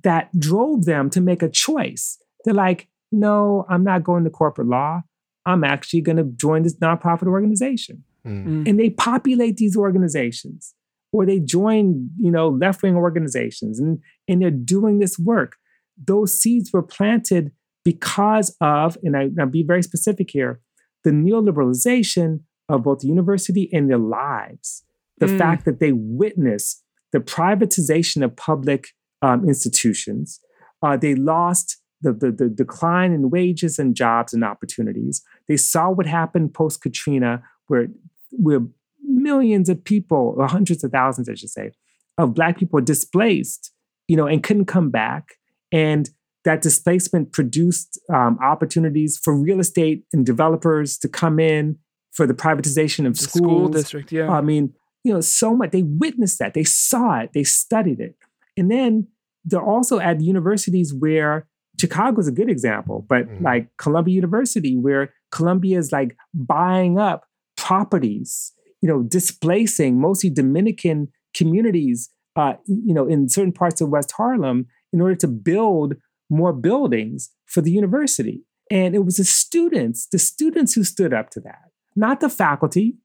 that drove them to make a choice. They're like, no, I'm not going to corporate law. I'm actually going to join this nonprofit organization. Mm. And they populate these organizations or they join, you know, left-wing organizations and, and they're doing this work. Those seeds were planted because of, and I, I'll be very specific here, the neoliberalization of both the university and their lives. The Mm. fact that they witness the privatization of public um, institutions. Uh, they lost the, the, the decline in wages and jobs and opportunities. They saw what happened post Katrina, where, where millions of people, or hundreds of thousands, I should say, of Black people displaced, you know, and couldn't come back. And that displacement produced um, opportunities for real estate and developers to come in for the privatization of The schools. school district, yeah. I mean, you know, so much. They witnessed that. They saw it. They studied it. And then they're also at universities where Chicago's a good example, but Mhm. like Columbia University, where Columbia is like buying up properties, you know, displacing mostly Dominican communities, uh, you know, in certain parts of West Harlem in order to build more buildings for the university. And it was the students, the students who stood up to that, not the faculty.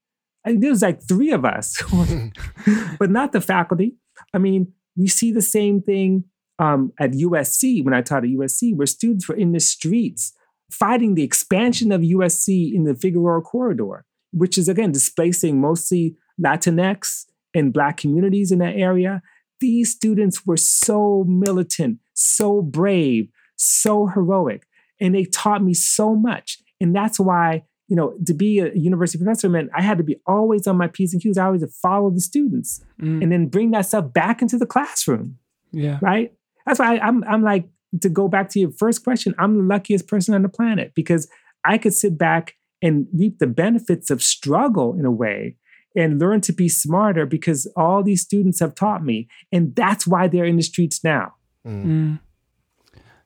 I mean, there was like three of us, *laughs* *laughs* but not the faculty. I mean, we see the same thing um, at USC when I taught at USC, where students were in the streets fighting the expansion of USC in the Figueroa corridor. which is again displacing mostly Latinx and Black communities in that area. These students were so militant, so brave, so heroic, and they taught me so much. And that's why, you know, to be a university professor meant I had to be always on my P's and Q's. I always had to follow the students Mm. and then bring that stuff back into the classroom, Yeah. right? That's why I, I'm, I'm like, to go back to your first question, I'm the luckiest person on the planet because I could sit back and reap the benefits of struggle in a way and learn to be smarter because all these students have taught me. And that's why they're in the streets now. Mm.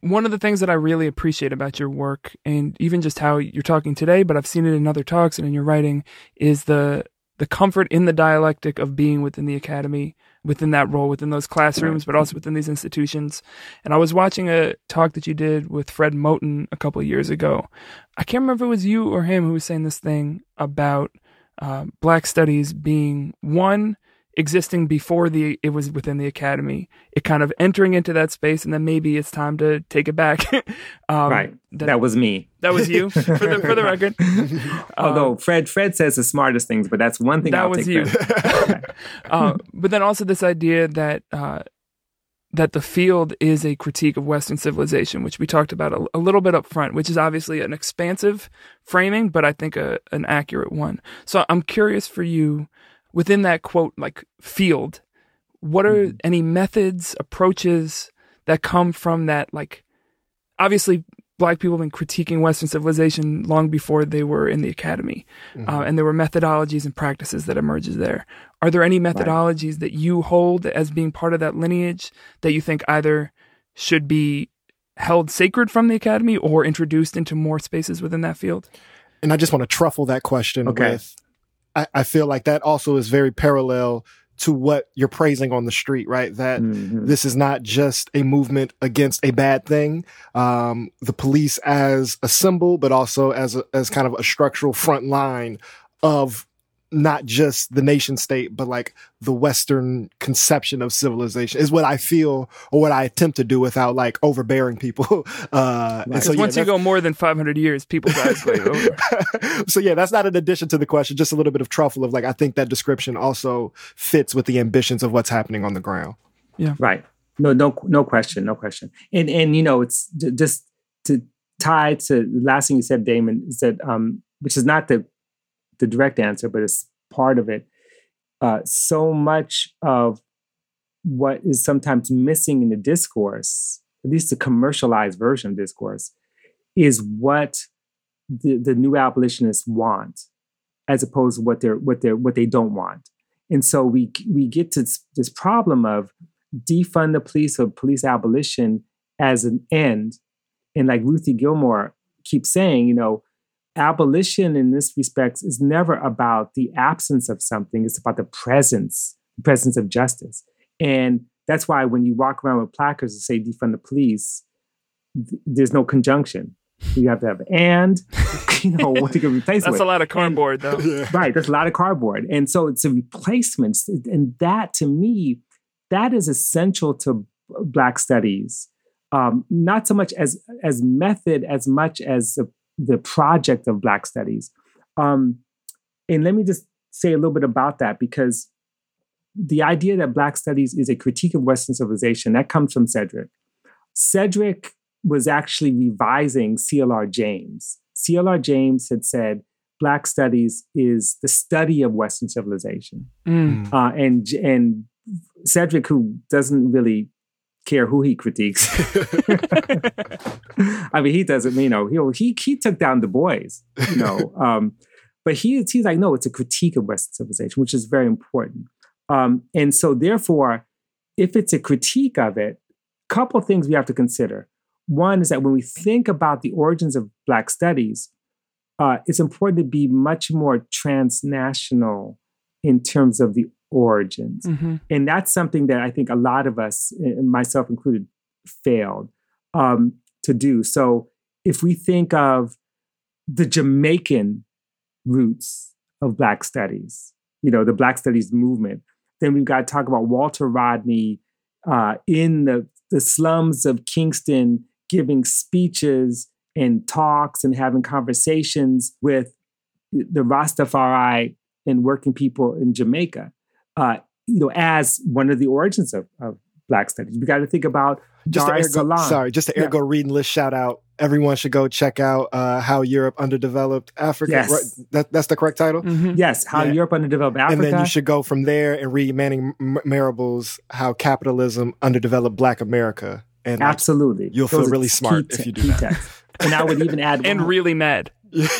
One of the things that I really appreciate about your work and even just how you're talking today, but I've seen it in other talks and in your writing, is the the comfort in the dialectic of being within the academy, within that role, within those classrooms, but also within these institutions. And I was watching a talk that you did with Fred Moten a couple of years ago. I can't remember if it was you or him who was saying this thing about uh, Black studies being one existing before the it was within the academy it kind of entering into that space and then maybe it's time to take it back *laughs* um, right. that, That, was me. that was you for the for the *laughs* record Although Um, Fred Fred says the smartest things, but that's one thing that I'll was you *laughs* uh, but then also this idea that uh, that the field is a critique of Western civilization, which we talked about a, a little bit up front, which is obviously an expansive framing, but I think a, an accurate one. So I'm curious for you, within that quote, like field, what are Mhm. any methods, approaches that come from that? Like, obviously, Black people have been critiquing Western civilization long before they were in the academy uh, and there were methodologies and practices that emerges there. Are there any methodologies that you hold as being part of that lineage that you think either should be held sacred from the academy or introduced into more spaces within that field? and I just want to truffle that question Okay. with I, I feel like that also is very parallel to what you're praising on the street, right? That Mhm. this is not just a movement against a bad thing. Um, the police as a symbol, but also as a, as kind of a structural front line of not just the nation state, but like the Western conception of civilization is what I feel or what I attempt to do without like overbearing people. *laughs* Uh, and Right. so Because yeah, once you go more than 500 years, people's *laughs* eyes glaze over. so yeah, that's not an addition to the question, just a little bit of truffle of like I think that description also fits with the ambitions of what's happening on the ground. Yeah. Right. No, no, no question, no question. And and you know, it's j- just to tie to the last thing you said, Damon, is that um, which is not the the direct answer, but it's part of it. Uh, so much of what is sometimes missing in the discourse, at least the commercialized version of discourse, is what the, the new abolitionists want, as opposed to what they're what they're what they don't want. And so we we get to this, this problem of defund the police or police abolition as an end. And like Ruthie Gilmore keeps saying, you know, abolition in this respect is never about the absence of something, it's about the presence, the presence of justice. And that's why when you walk around with placards that say defund the police, th- there's no conjunction. You have to have and, *laughs* you know, what you can replace it That's with a lot of cardboard, though. right there's a lot of cardboard and so it's a replacement and that to me that is essential to black studies um, not so much as as method as much as the, the project of black studies um, and let me just say a little bit about that because the idea that black studies is a critique of western civilization that comes from cedric cedric was actually revising clr james clr james had said Black studies is the study of Western civilization. Mm. Uh, and and Cedric, who doesn't really care who he critiques, *laughs* I mean, he doesn't. You know, he he he took down the boys. You know, *laughs* um, but he he's like, no, it's a critique of Western civilization, which is very important. Um, and so, therefore, if it's a critique of it, a couple things we have to consider. One is that when we think about the origins of Black studies, uh, it's important to be much more transnational in terms of the origins. Mhm. And that's something that I think a lot of us, eh, myself included, failed um, to do. So if we think of the Jamaican roots of Black studies, you know, the Black studies movement, then we've got to talk about Walter Rodney uh, in the, the slums of Kingston giving speeches and talks and having conversations with the Rastafari and working people in Jamaica, uh, you know, as one of the origins of, of Black studies. We got to think about just Dar the AirGo, Salaam. sorry, just the Yeah. AirGo reading list shout out. Everyone should go check out uh, how Europe underdeveloped Africa. Yes. Right? That, that's the correct title. Mhm. Yes, how Yeah. Europe underdeveloped Africa. And then you should go from there and read Manning M- Marable's How Capitalism Underdeveloped Black America. And like, Absolutely. You'll feel Those are really smart te- if you do that. texts. And I would even add *laughs* And one- really mad.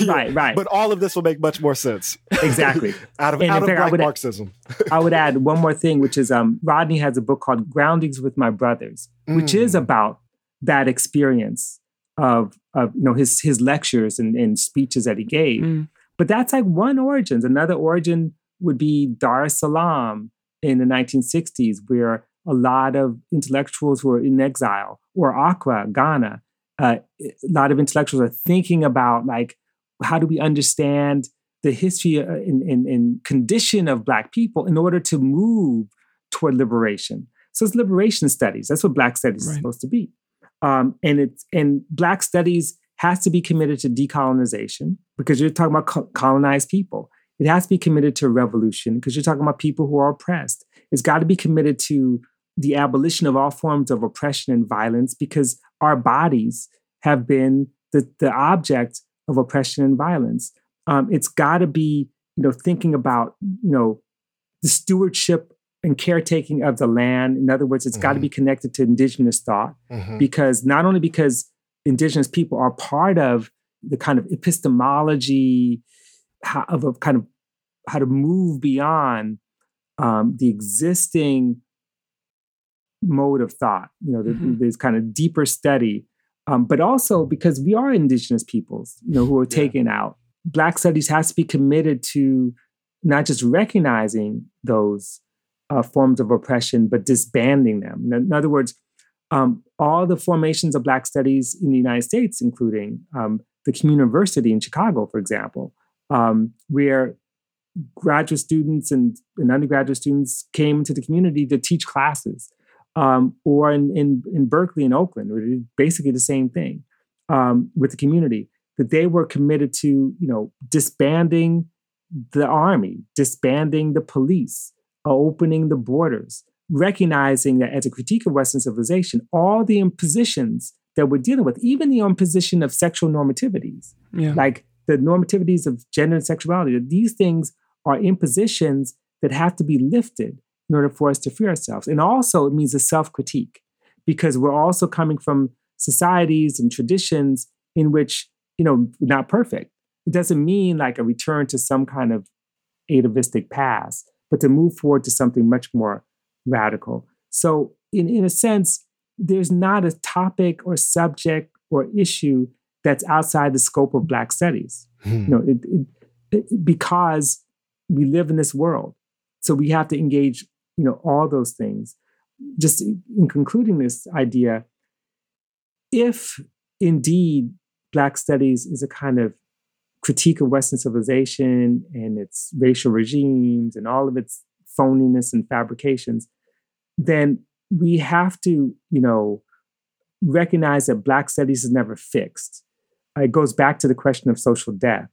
Right, right. But all of this will make much more sense exactly. *laughs* out of, And out of fact, I Black would- Marxism. *laughs* I would add one more thing, which is um, Rodney has a book called Groundings with My Brothers, which is Mm. about that experience of, of you know his his lectures and, and speeches that he gave. Mm. But that's like one origin. Another origin would be Dar es Salaam in the 1960s, where a lot of intellectuals who are in exile, or Accra, Ghana, uh, a lot of intellectuals are thinking about like how do we understand the history and, and, and condition of Black people in order to move toward liberation. So it's liberation studies. That's what Black studies is supposed to be. Um, and it's and Black studies has to be committed to decolonization because you're talking about co- colonized people. It has to be committed to revolution because you're talking about people who are oppressed. It's got to be committed to the abolition of all forms of oppression and violence because our bodies have been the, the object of oppression and violence. Um, it's got to be, you know, thinking about, you know, the stewardship and caretaking of the land. In other words, it's got to be connected to indigenous thought Mhm. because not only because indigenous people are part of the kind of epistemology how, of a kind of how to move beyond um, the existing mode of thought you know Mhm. this kind of deeper study um, but also because we are indigenous peoples you know who are Yeah. taken out black studies has to be committed to not just recognizing those uh, forms of oppression but disbanding them in, in other words um, all the formations of Black studies in the United States, including um, the Community University in Chicago, for example, um, where graduate students and, and undergraduate students came into the community to teach classes, um, or in, in, in Berkeley and Oakland, basically the same thing um, with the community, that they were committed to, you know, disbanding the army, disbanding the police, uh, opening the borders, recognizing that as a critique of Western civilization, all the impositions that we're dealing with, even the imposition of sexual normativities, Yeah. like the normativities of gender and sexuality, that these things are impositions that have to be lifted in order for us to free ourselves. And also, it means a self critique because we're also coming from societies and traditions in which, you know, not perfect. It doesn't mean like a return to some kind of atavistic past, but to move forward to something much more radical. So, in, in a sense, there's not a topic or subject or issue that's outside the scope of Black studies. Hmm. You know, it, it, it- because we live in this world, so we have to engage. You know, all those things. Just in concluding this idea, if indeed Black studies is a kind of critique of Western civilization and its racial regimes and all of its phoniness and fabrications, then we have to, you know, recognize that Black studies is never fixed. Uh, It goes back to the question of social death.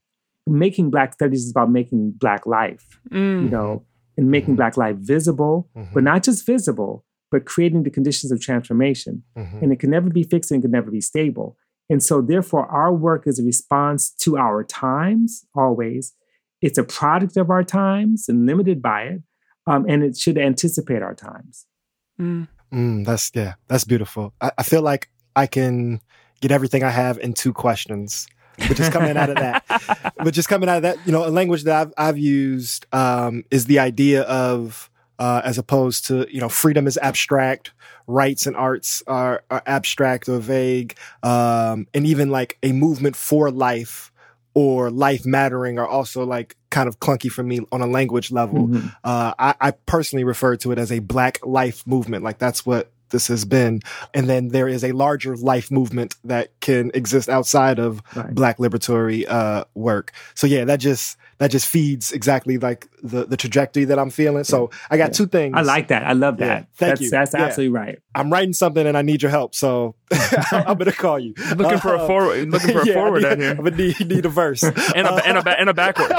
Making Black studies is about making Black life, Mm. you know, and making Mhm. Black life visible, Mhm. but not just visible, but creating the conditions of transformation Mhm. and it can never be fixed and it can never be stable. And so, therefore, our work is a response to our times, always. It's a product of our times and limited by it. Um, and it should anticipate our times. Mm. Mm, that's yeah, that's beautiful. I, I feel like I can get everything I have in two questions, but is coming out of that, but just coming out of that, you know, a language that I've I've used um, is the idea of uh, as opposed to you know freedom is abstract, rights and arts are, are abstract or vague, um, and even like a movement for life or life mattering are also like kind of clunky for me on a language level Mhm. uh, I, I personally refer to it as a Black Life Movement. Like that's what this has been. And then there is a larger life movement that can exist outside of Right. black liberatory uh, work. So yeah, that just that just feeds exactly like the the trajectory that I'm feeling. So I got Yeah. two things. I like that. I love Yeah, that. thank that's you. that's Yeah. absolutely right. I'm writing something and I need your help. So *laughs* I'm gonna call you. Looking for a Uh, foreword, looking for a *laughs* yeah, foreword need, down here, *laughs* I'm gonna need, need a verse and a and a and a backward.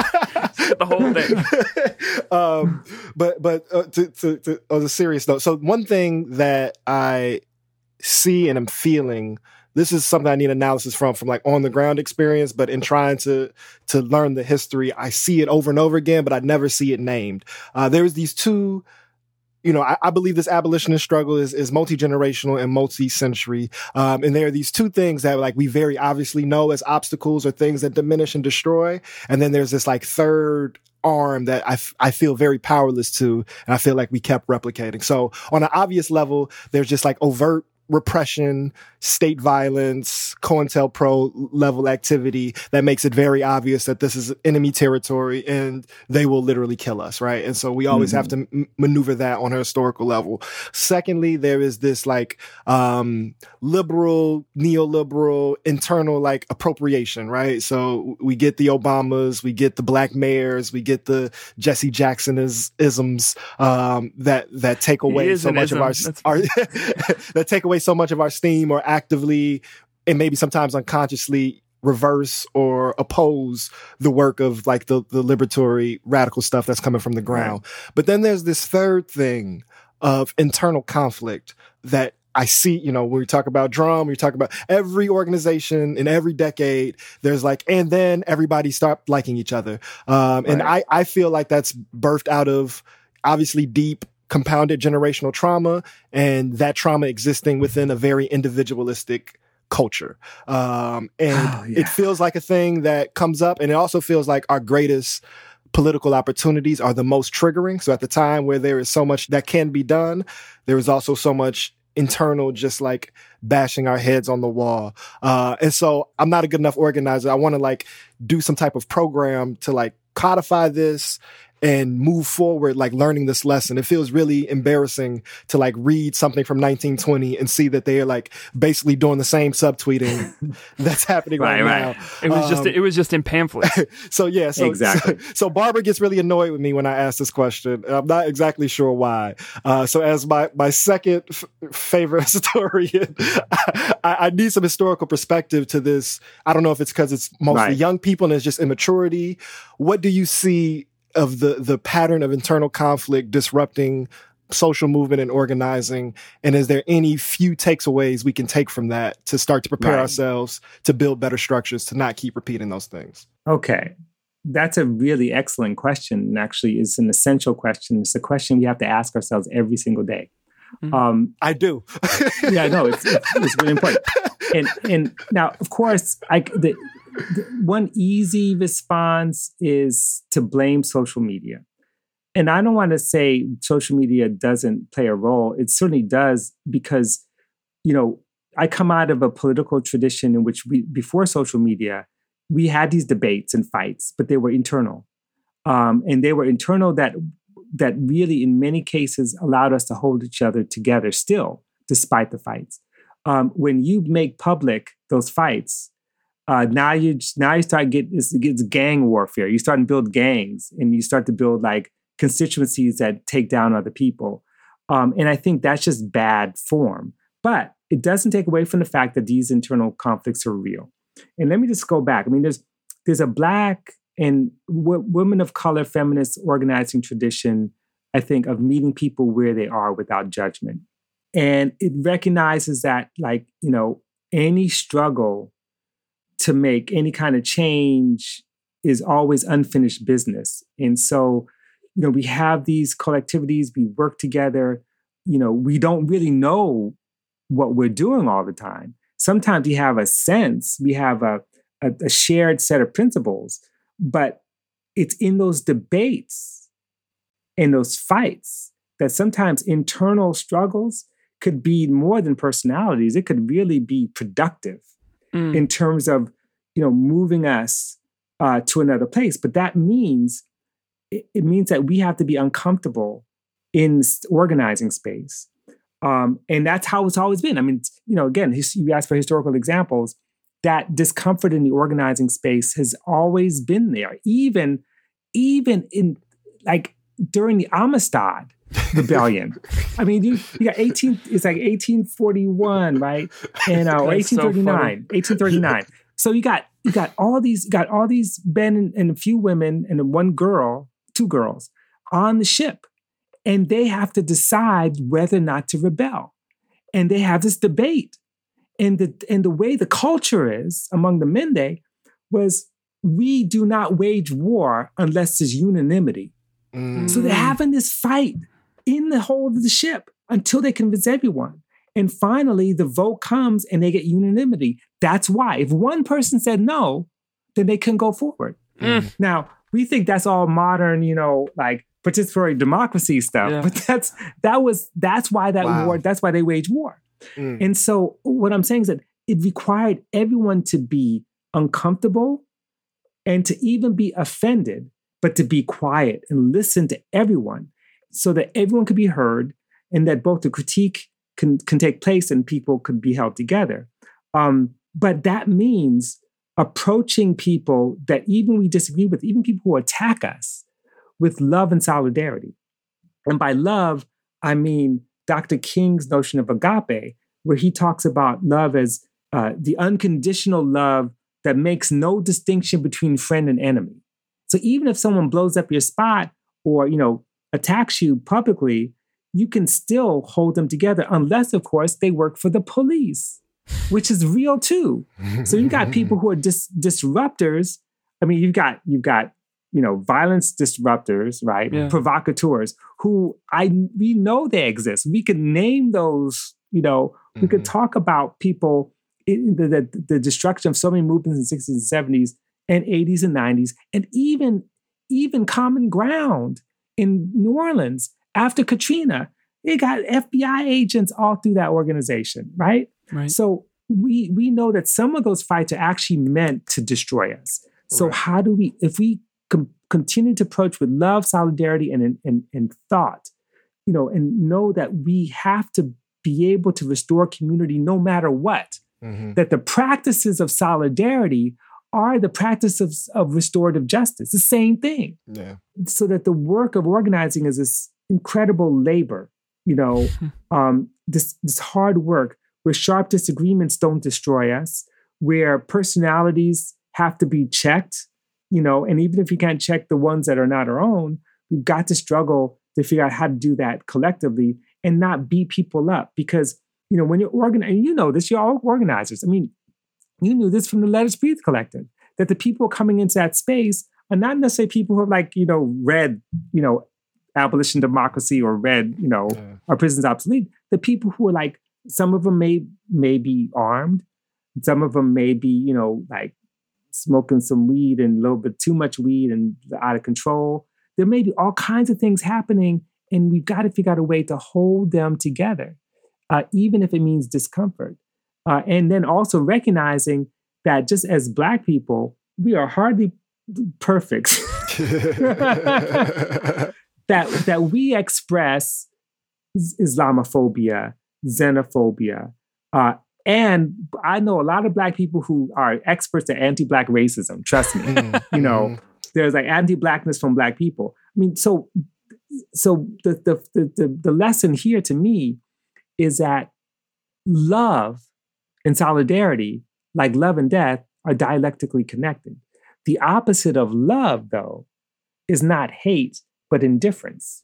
*laughs* The whole thing. *laughs* um, but but uh, to, to, to on a serious note, so one thing that I see and am feeling. This is something I need analysis from, from like on the ground experience. But in trying to to learn the history, I see it over and over again, but I never see it named. Uh, there's these two you know, I, I believe this abolitionist struggle is, is multi-generational and multi-century. Um, and there are these two things that like we very obviously know as obstacles or things that diminish and destroy. And then there's this like third arm that I, f- I feel very powerless to. And I feel like we kept replicating. So on an obvious level, there's just like overt repression, state violence, COINTELPRO level activity that makes it very obvious that this is enemy territory and they will literally kill us, right? And so we always have to m- maneuver that on a historical level. Secondly, there is this like um liberal, neoliberal, internal like appropriation, right? So we get the Obamas, we get the black mayors, we get the Jesse Jackson isms um that that take away so much of our, ism. Our *laughs* *laughs* that take away so much of our steam or actively and maybe sometimes unconsciously reverse or oppose the work of like the, the liberatory radical stuff that's coming from the ground. But then there's this third thing of internal conflict that I see, you know, when we talk about drum, we talk about every organization in every decade, there's like, and then everybody stopped liking each other. Um, and I, I feel like that's birthed out of obviously deep compounded generational trauma and that trauma existing within a very individualistic culture. Um, and Oh, yeah. it feels like a thing that comes up and it also feels like our greatest political opportunities are the most triggering. So at the time where there is so much that can be done, there is also so much internal, just like bashing our heads on the wall. Uh, and so I'm not a good enough organizer. I want to like do some type of program to like codify this and move forward, like learning this lesson. It feels really embarrassing to like read something from 1920 and see that they're like basically doing the same subtweeting *laughs* that's happening right, Right, right. now. It was just Um, it was just in pamphlets. *laughs* so yeah, so, Exactly. so *laughs* so Barbara gets really annoyed with me when I ask this question. I'm not exactly sure why. Uh, so as my my second f- favorite historian, I, I need some historical perspective to this. I don't know if it's because it's mostly Right. young people and it's just immaturity. What do you see of the the pattern of internal conflict disrupting? social movement and organizing and is there any few takeaways we can take from that to start to prepare Right. ourselves to build better structures to not keep repeating those things Okay. That's a really excellent question. And actually, is an essential question. It's a question we have to ask ourselves every single day. Mhm. Um, I do. yeah, no, it's, it's, it's really important. And and now, of course, I the, the one easy response is to blame social media. And I don't want to say social media doesn't play a role. It certainly does because, you know, I come out of a political tradition in which we before social media, we had these debates and fights, but they were internal, um, and they were internal that that really, in many cases, allowed us to hold each other together still, despite the fights. Um, when you make public those fights, uh, now you now you start get it's, it's gang warfare. You start to build gangs, and you start to build like constituencies that take down other people. Um, and I think that's just bad form. But it doesn't take away from the fact that these internal conflicts are real. And let me just go back. I mean, there's there's a black and w- women of color feminist organizing tradition, I think, of meeting people where they are without judgment. And it recognizes that, like, you know, any struggle to make any kind of change is always unfinished business. And so, you know, we have these collectivities, we work together, you know, we don't really know what we're doing all the time. Sometimes we have a sense, we have a, a, a shared set of principles, but it's in those debates, in those fights, that sometimes internal struggles could be more than personalities. It could really be productive Mm. in terms of you know moving us uh, to another place. But that means it, it means that we have to be uncomfortable in organizing space. Um, and that's how it's always been. I mean, you know, again, you asked for historical examples. That discomfort in the organizing space has always been there, even even in like during the Amistad rebellion. *laughs* I mean, you, you got 18, it's like 1841, right? And uh, *laughs* 1839, so 1839. So you got you got all these, you got all these men and, and a few women and one girl, two girls on the ship. And they have to decide whether or not to rebel. And they have this debate. And the and the way the culture is among the Mende was we do not wage war unless there's unanimity. Mm. So they're having this fight in the hold of the ship until they convince everyone. And finally, the vote comes and they get unanimity. That's why. If one person said no, then they can go forward. Mm. Now, we think that's all modern, you know, like participatory democracy stuff. Yeah. But *laughs* that's that was that's why that wow. war, that's why they wage war. Mm. And so what I'm saying is that it required everyone to be uncomfortable and to even be offended, but to be quiet and listen to everyone so that everyone could be heard and that both the critique can, can take place and people could be held together. Um, but that means approaching people that even we disagree with, even people who attack us, with love and solidarity. And by love, I mean Dr. King's notion of agape, where he talks about love as uh, the unconditional love that makes no distinction between friend and enemy. So even if someone blows up your spot or, you know, attacks you publicly, you can still hold them together unless, of course, they work for the police, which is real too. so you've got people *laughs* who are dis- disruptors. I mean, you've got you've got you know violence disruptors, right? Yeah. Provocateurs who I we know they exist. We could name those. You know, mm-hmm. we could mm-hmm. talk about people in the, the the destruction of so many movements in the 60s and 70s and 80s and 90s, and even even common ground in New Orleans after Katrina. They got FBI agents all through that organization, right? Right. So we we know that some of those fights are actually meant to destroy us. So right. how do we, if we com- continue to approach with love, solidarity, and, and and thought, you know, and know that we have to be able to restore community no matter what. Mm-hmm. That the practices of solidarity are the practices of, of restorative justice, the same thing. Yeah. So that the work of organizing is this incredible labor, you know, *laughs* um, this, this hard work where sharp disagreements don't destroy us, where personalities have to be checked, you know, and even if you can't check the ones that are not our own, we've got to struggle to figure out how to do that collectively and not beat people up because you know when you're organizing you know this you're all organizers i mean you knew this from the Let Breathe Collective, that the people coming into that space are not necessarily people who have like, you know, read, you know, abolition democracy or read, you know, yeah. are prisons obsolete. The people who are like, some of them may may be armed, some of them may be, you know, like smoking some weed and a little bit too much weed and out of control. There may be all kinds of things happening, and we've got to figure out a way to hold them together, uh, even if it means discomfort. Uh, and then also recognizing that just as Black people, we are hardly perfect. *laughs* that, that we express Islamophobia, xenophobia, uh, and I know a lot of Black people who are experts at anti Black racism. Trust me. Mm, you know, mm. there's like anti Blackness from Black people. I mean, so so the, the the the lesson here to me is that love and solidarity, like love and death, are dialectically connected. The opposite of love, though, is not hate, but indifference.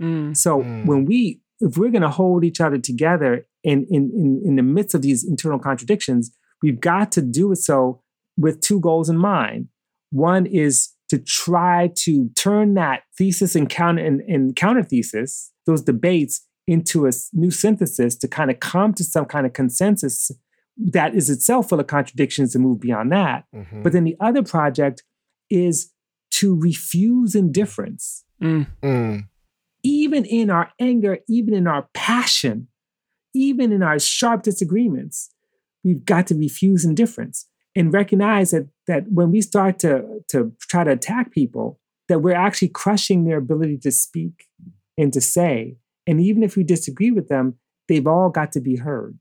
Mm. So mm. when we, if we're going to hold each other together in, in, in, in the midst of these internal contradictions, we've got to do it so with two goals in mind. One is to try to turn that thesis and counter and, and counter thesis, those debates, into a new synthesis to kind of come to some kind of consensus that is itself full of contradictions and move beyond that. Mm-hmm. But then the other project is to refuse indifference. Mm. Mm. Even in our anger, even in our passion, even in our sharp disagreements, we've got to refuse indifference and recognize that, that when we start to, to try to attack people, that we're actually crushing their ability to speak and to say. And even if we disagree with them, they've all got to be heard.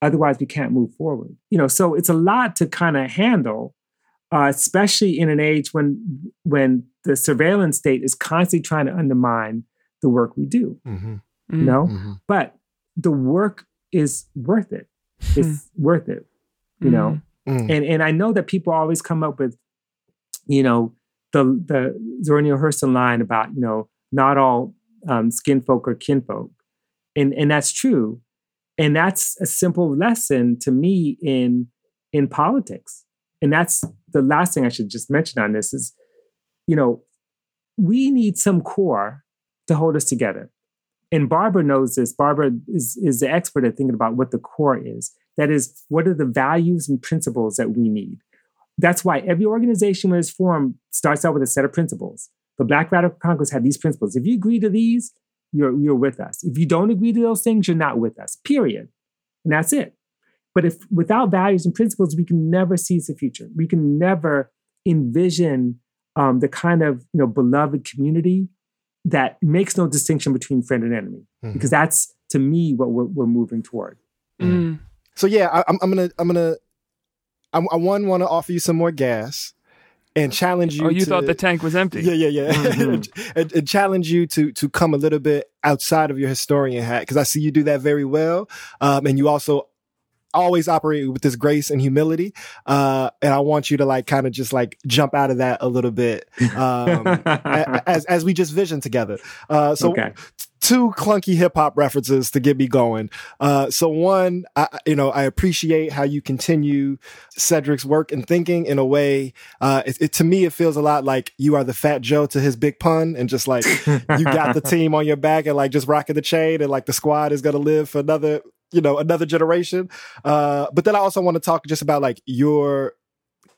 Otherwise, we can't move forward. You know, so it's a lot to kind of handle, uh, especially in an age when when the surveillance state is constantly trying to undermine the work we do. Mm-hmm. Mm. You know, Mm-hmm. but the work is worth it. It's worth it. You know, Mm. and and I know that people always come up with, you know, the the Zora Neale Hurston line about you know not all um, skin folk are kinfolk, and and that's true, and that's a simple lesson to me in in politics, and that's the last thing I should just mention on this is, you know, we need some core to hold us together, and Barbara knows this. Barbara is is the expert at thinking about what the core is. That is, what are the values and principles that we need? That's why every organization when it's formed starts out with a set of principles. The Black Radical Congress had these principles. If you agree to these, you're, you're with us. If you don't agree to those things, you're not with us, period. And that's it. But if without values and principles, we can never seize the future. We can never envision um, the kind of you know beloved community that makes no distinction between friend and enemy. Mhm. Because that's to me what we're, we're moving toward. Mm. So yeah, I, I'm, I'm gonna I'm gonna I, I one want to offer you some more gas and challenge you. Oh, you to, thought the tank was empty. Yeah, yeah, yeah. Mhm. *laughs* and, and challenge you to to come a little bit outside of your historian hat because I see you do that very well, um, and you also always operate with this grace and humility. Uh, and I want you to like kind of just like jump out of that a little bit um, *laughs* as as we just vision together. Uh, so okay. two clunky hip hop references to get me going. Uh, so one, I, I- you know, I appreciate how you continue Cedric's work and thinking in a way. Uh, it, it to me, it feels a lot like you are the Fat Joe to his Big Pun, and just like you got the *laughs* team on your back and like just rocking the chain, and like the squad is gonna live for another, you know, another generation. Uh, but then I also want to talk just about like your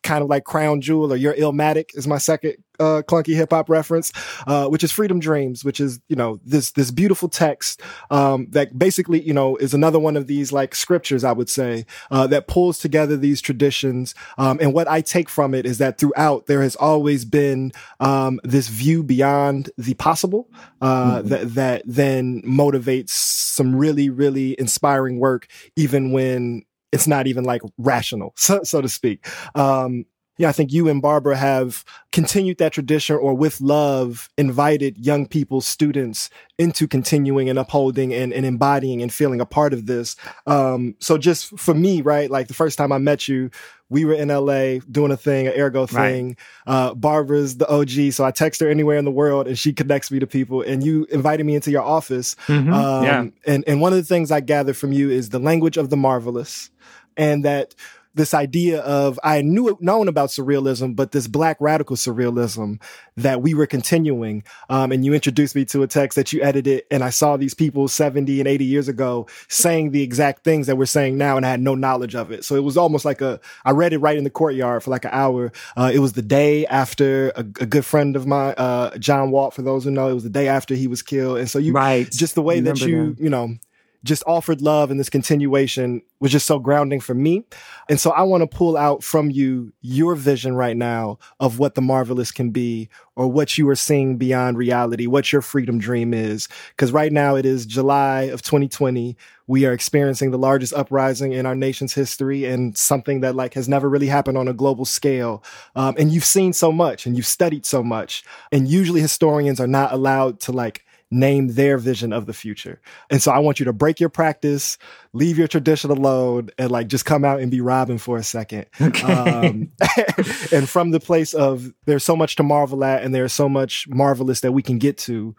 kind of like crown jewel or your illmatic is my second uh, clunky hip hop reference, uh, which is Freedom Dreams, which is you know this this beautiful text um, that basically you know is another one of these like scriptures I would say uh, that pulls together these traditions. Um, and what I take from it is that throughout there has always been um, this view beyond the possible uh, that that then motivates some really really inspiring work even when it's not even like rational, so, so to speak. Um, yeah, I think you and Barbara have continued that tradition or with love invited young people, students into continuing and upholding and, and embodying and feeling a part of this. Um, so just for me, right, like the first time I met you, we were in LA doing a thing, an AirGo Right. thing. Uh, Barbara's the OG. So I text her anywhere in the world and she connects me to people and you invited me into your office. Mhm. Um, yeah. and, and one of the things I gather from you is the language of the marvelous and that this idea of I knew it known about surrealism, but this black radical surrealism that we were continuing. Um, and you introduced me to a text that you edited, and I saw these people 70 and 80 years ago saying the exact things that we're saying now, and I had no knowledge of it. So it was almost like a I read it right in the courtyard for like an hour. Uh, it was the day after a, a good friend of mine, uh, John Walt, for those who know, it was the day after he was killed. And so you right. just the way that you you know just offered love and this continuation was just so grounding for me. And so i want to pull out from you your vision right now of what the marvelous can be or what you are seeing beyond reality what your freedom dream is. Because right now it is july of 2020 we are experiencing the largest uprising in our nation's history and something that like has never really happened on a global scale. Um, and you've seen so much and you've studied so much. And usually historians are not allowed to like name their vision of the future. And so I want you to break your practice, leave your tradition alone, and like just come out and be Robin for a second. Okay. Um, *laughs* and from the place of there's so much to marvel at and there's so much marvelous that we can get to.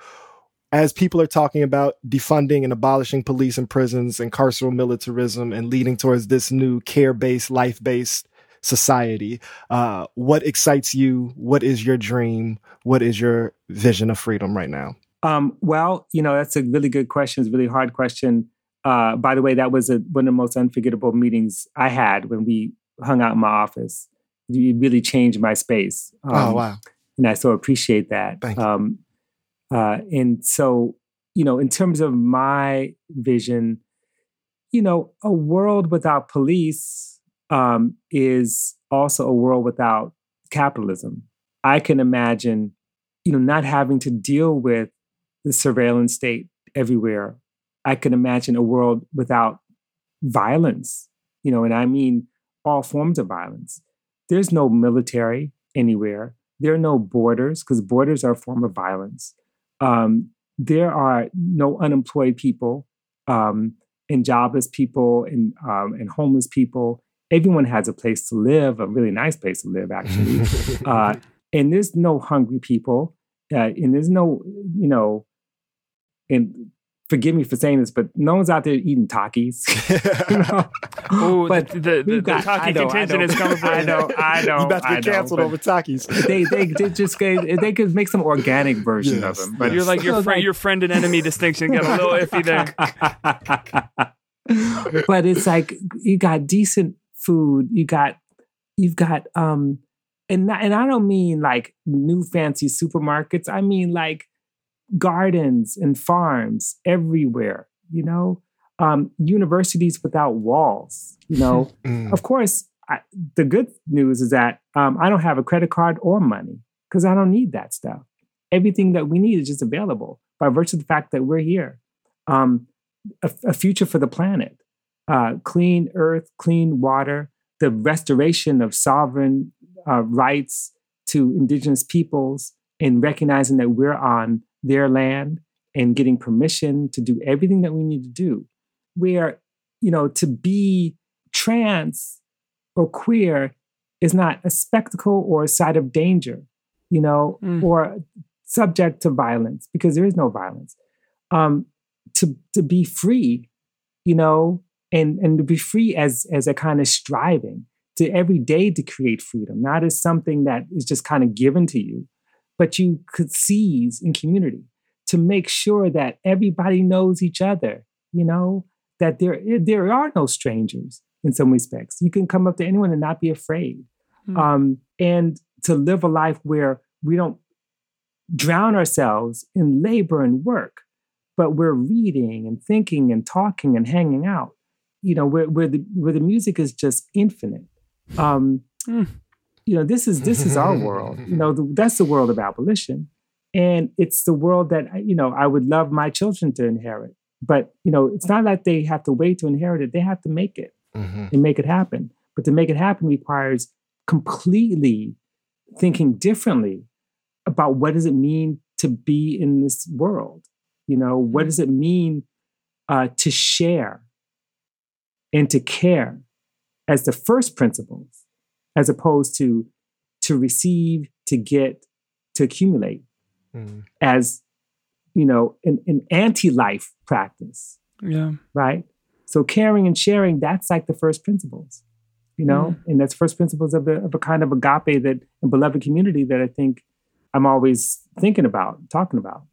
As people are talking about defunding and abolishing police and prisons and carceral militarism and leading towards this new care based, life based society, uh, what excites you? What is your dream? What is your vision of freedom right now? Um, well, you know, that's a really good question. It's a really hard question. Uh, by the way, that was a, one of the most unforgettable meetings I had when we hung out in my office. It really changed my space. Um, oh, wow. And I so appreciate that. Thank you. Um, uh, and so, you know, in terms of my vision, you know, a world without police um, is also a world without capitalism. I can imagine, you know, not having to deal with the surveillance state everywhere I can imagine a world without violence, you know, and I mean all forms of violence. There's no military anywhere. There are no borders because borders are a form of violence. Um, there are no unemployed people um, and jobless people and um, and homeless people. Everyone has a place to live, a really nice place to live, actually. *laughs* uh, and there's no hungry people, uh, and there's no, you know, and forgive me for saying this, but no one's out there eating Takis. *laughs* *laughs* you oh, but the, the, the, got, Taki contingent is coming from. I know, *laughs* I know. You about to get know, canceled over Takis. They, they, they just they could make some organic version yes, of them. But you're like your friend, your friend and enemy distinction get a little iffy there. but it's like you got decent food. You got you've got um and and I don't mean like new fancy supermarkets. I mean like gardens and farms everywhere, you know, um, universities without walls, you know. *laughs* mm. Of course, I, the good news is that um, I don't have a credit card or money because I don't need that stuff. Everything that we need is just available by virtue of the fact that we're here. Um, a, a, future for the planet, uh, clean earth, clean water, the restoration of sovereign uh, rights to indigenous peoples, and recognizing that we're on their land and getting permission to do everything that we need to do. Where, you know, to be trans or queer is not a spectacle or a site of danger, you know, mm. or subject to violence because there is no violence. Um, to to be free, you know, and and to be free as as a kind of striving to every day to create freedom, not as something that is just kind of given to you, but you could seize in community to make sure that everybody knows each other, you know, that there, there are no strangers in some respects. You can come up to anyone and not be afraid. Mm. Um, and to live a life where we don't drown ourselves in labor and work, but we're reading and thinking and talking and hanging out, you know, where, where, the, where the music is just infinite. Um, mm you know this is this is our *laughs* world you know the, that's the world of abolition and it's the world that you know i would love my children to inherit but you know it's not that they have to wait to inherit it they have to make it mm-hmm. and make it happen but to make it happen requires completely thinking differently about what does it mean to be in this world you know what mm-hmm. does it mean uh, to share and to care as the first principles as opposed to to receive, to get, to accumulate mm. as you know an, an anti-life practice. Yeah. Right. So caring and sharing, that's like the first principles, you know, mm. and that's first principles of a, of a kind of agape that a beloved community that I think I'm always thinking about, talking about.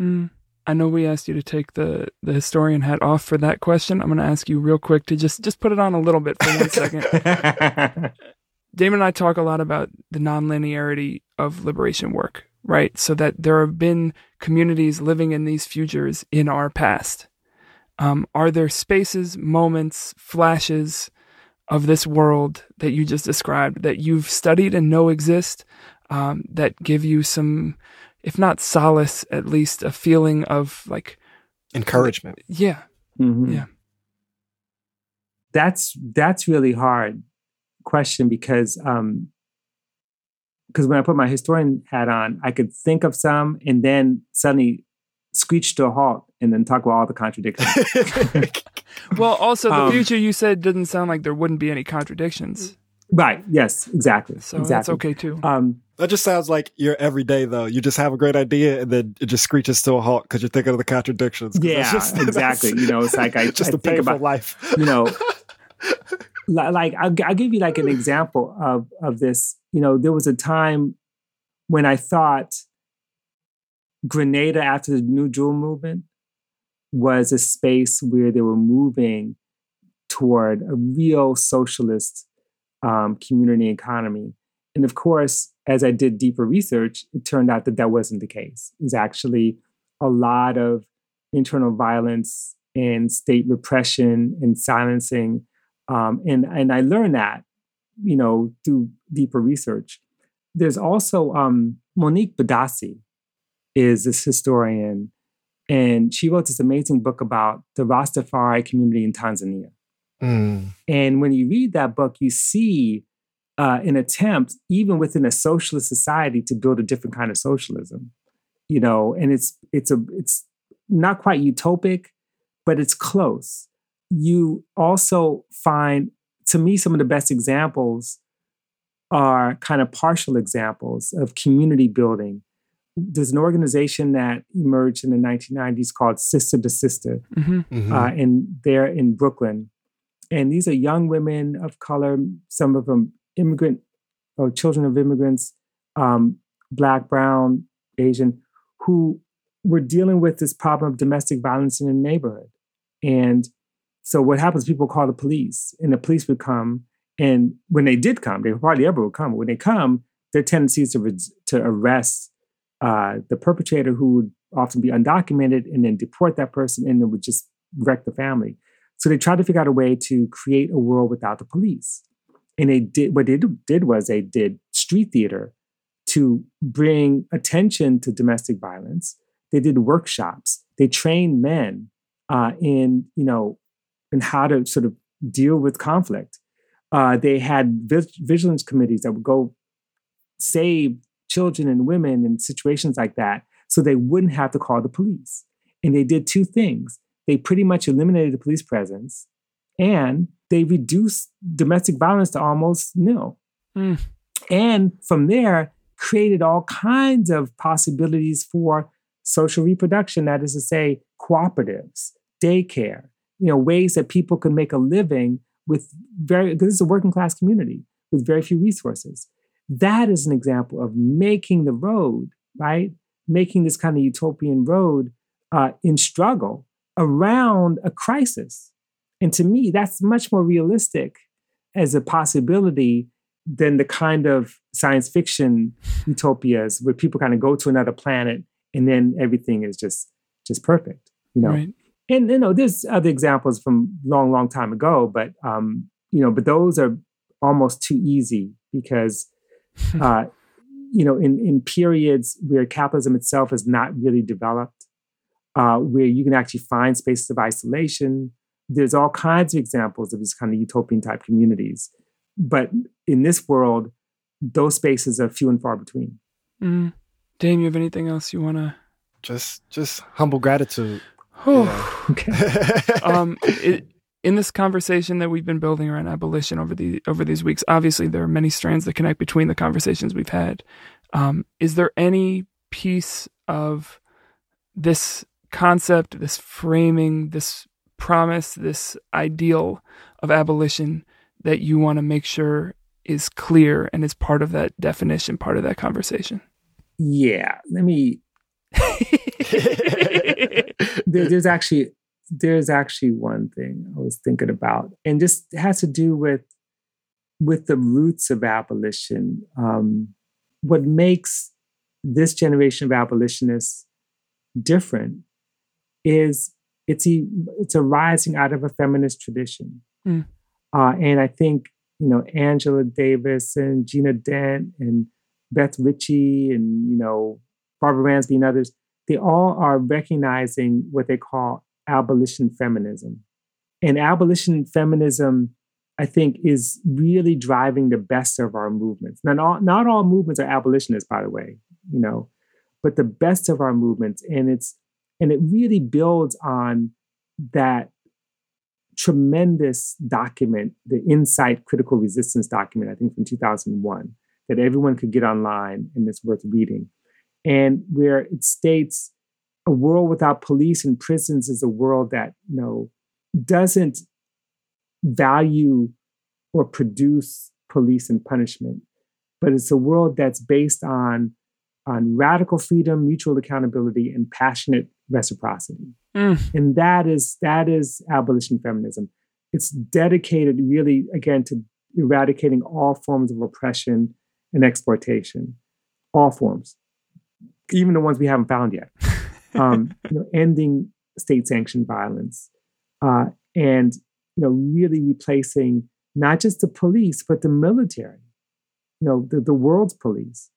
Mm. I know we asked you to take the the historian hat off for that question. I'm going to ask you real quick to just just put it on a little bit for one *laughs* second. *laughs* Damon and I talk a lot about the nonlinearity of liberation work, right? So that there have been communities living in these futures in our past. Um, are there spaces, moments, flashes of this world that you just described that you've studied and know exist um, that give you some, if not solace, at least a feeling of like encouragement? Yeah. Mm-hmm. Yeah. That's that's really hard question because um because when I put my historian hat on, I could think of some and then suddenly screech to a halt and then talk about all the contradictions. *laughs* well, also the um, future you said didn't sound like there wouldn't be any contradictions. Right. Yes. Exactly. So exactly. that's okay too. Um, that just sounds like your everyday though. You just have a great idea and then it just screeches to a halt because you're thinking of the contradictions. Yeah, just, *laughs* exactly. You know, it's like I just I a think about life. You know, *laughs* like I'll, I'll give you like an example of of this. You know, there was a time when I thought Grenada after the New Jewel movement was a space where they were moving toward a real socialist um, community economy. And of course, as I did deeper research, it turned out that that wasn't the case. It's actually a lot of internal violence and state repression and silencing um, and, and I learned that, you know, through deeper research. There's also um, Monique Bedasse is this historian And she wrote this amazing book about the Rastafari community in Tanzania. Mm. And when you read that book, you see uh, an attempt, even within a socialist society, to build a different kind of socialism. You know, and it's it's a it's not quite utopic, but it's close. You also find, to me, some of the best examples are kind of partial examples of community building. There's an organization that emerged in the 1990s called Sister to Sister, hmm Mhm. uh, and they're in Brooklyn. And these are young women of color, some of them immigrant or children of immigrants, um, black, brown, Asian, who were dealing with this problem of domestic violence in the neighborhood. And so what happens, people call the police, and the police would come. And when they did come, they hardly ever would come. But when they come, their tendency is to, res- to arrest uh, the perpetrator who would often be undocumented and then deport that person and it would just wreck the family. So they tried to figure out a way to create a world without the police. And they did what they did was they did street theater to bring attention to domestic violence. They did workshops. They trained men uh, in you know in how to sort of deal with conflict. Uh, they had vis- vigilance committees that would go save children and women in situations like that, so they wouldn't have to call the police. And they did two things: they pretty much eliminated the police presence, and they reduced domestic violence to almost nil. Mm. And from there, created all kinds of possibilities for social reproduction. That is to say, cooperatives, daycare, you know, ways that people can make a living with very, because it's a working class community with very few resources. That is an example of making the road, right? Making this kind of utopian road uh, in struggle around a crisis. And to me, that's much more realistic as a possibility than the kind of science fiction utopias where people kind of go to another planet and then everything is just just perfect you know Right. And you know there's other examples from long long time ago but um you know but those are almost too easy because *laughs* uh you know in in periods where capitalism itself is not really developed uh where you can actually find spaces of isolation there's all kinds of examples of these kind of utopian type communities but in this world those spaces are few and far between Mm. Dame, you have anything else you want to? just just humble gratitude. *laughs* okay um, it, in this conversation that we've been building around abolition over the over these weeks, obviously there are many strands that connect between the conversations we've had. Um, is there any piece of this concept, this framing, this promise, this ideal of abolition that you want to make sure is clear and is part of that definition, part of that conversation? yeah let me *laughs* there, there's actually there's actually one thing I was thinking about, and this has to do with with the roots of abolition. Um, what makes this generation of abolitionists different is it's a, it's arising out of a feminist tradition, Mm. uh, and I think you know Angela Davis and Gina Dent and Beth Ritchie and you know Barbara Ransby and others they all are recognizing what they call abolition feminism. And abolition feminism, I think, is really driving the best of our movements. Not all, not all movements are abolitionists, by the way, you know, but the best of our movements. And it's and it really builds on that tremendous document, the INCITE Critical Resistance document, I think from 2001, that everyone could get online and it's worth reading and where it states a world without police and prisons is a world that you know doesn't value or produce police and punishment but it's a world that's based on on radical freedom mutual accountability and passionate reciprocity. Mm. and that is that is abolition feminism. It's dedicated really again to eradicating all forms of oppression and exploitation all forms even the ones we haven't found yet. *laughs* Um, you know, ending state-sanctioned violence, uh, and you know, really replacing not just the police but the military. You know, the, the world's police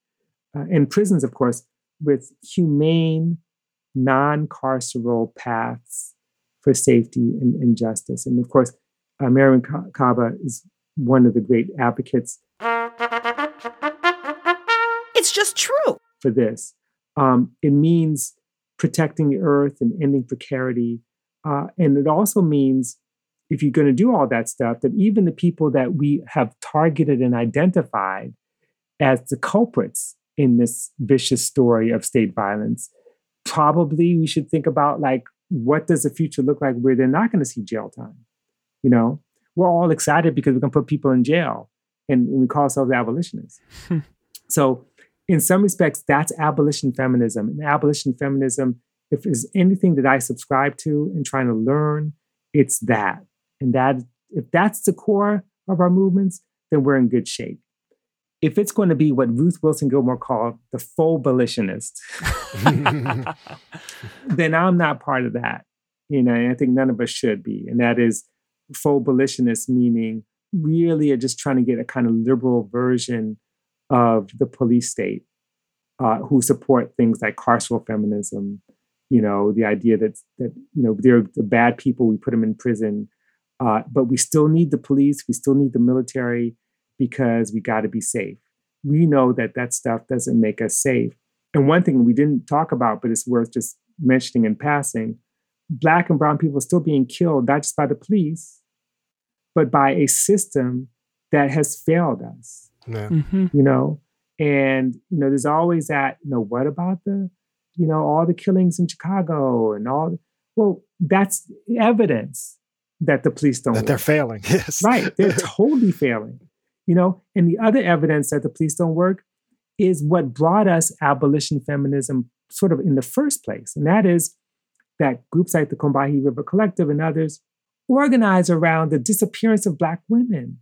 uh, and prisons, of course, with humane, non-carceral paths for safety and, and justice. And of course, uh, Mariame Kaba is one of the great advocates. It's just true. For this, um, it means protecting the earth and ending precarity, uh, and it also means if you're going to do all that stuff, that even the people that we have targeted and identified as the culprits in this vicious story of state violence, probably we should think about like what does the future look like where they're not going to see jail time? You know, we're all excited because we're going to put people in jail and, and we call ourselves abolitionists. *laughs* so, in some respects, that's abolition feminism. And abolition feminism, if there's anything that I subscribe to and trying to learn, it's that. And that if that's the core of our movements, then we're in good shape. If it's going to be what Ruth Wilson Gilmore called the faux abolitionist, *laughs* then I'm not part of that. You know, and I think none of us should be. And that is faux abolitionist, meaning really are just trying to get a kind of liberal version of the police state uh, who support things like carceral feminism, you know, the idea that, that you know, they're the bad people, we put them in prison. Uh, but we still need the police, we still need the military because we got to be safe. We know that that stuff doesn't make us safe. And one thing we didn't talk about, but it's worth just mentioning in passing Black and Brown people are still being killed, not just by the police, but by a system that has failed us. Yeah. Mm-hmm. You know, and you know, there's always that. You know, what about the, you know, all the killings in Chicago and all? Well, that's evidence that the police don't That they're failing. *laughs* Yes. Right. They're *laughs* totally failing. You know, and the other evidence that the police don't work is what brought us abolition feminism sort of in the first place. And that is that groups like the Combahee River Collective and others organize around the disappearance of Black women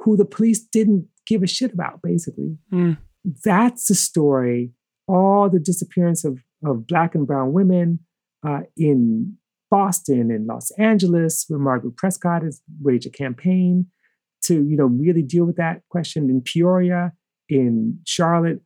who the police didn't give a shit about, basically. Mm. That's the story. All the disappearance of, of Black and Brown women uh, in Boston and Los Angeles, where Margaret Prescod has waged a campaign to, you know, really deal with that question in Peoria, in Charlotte.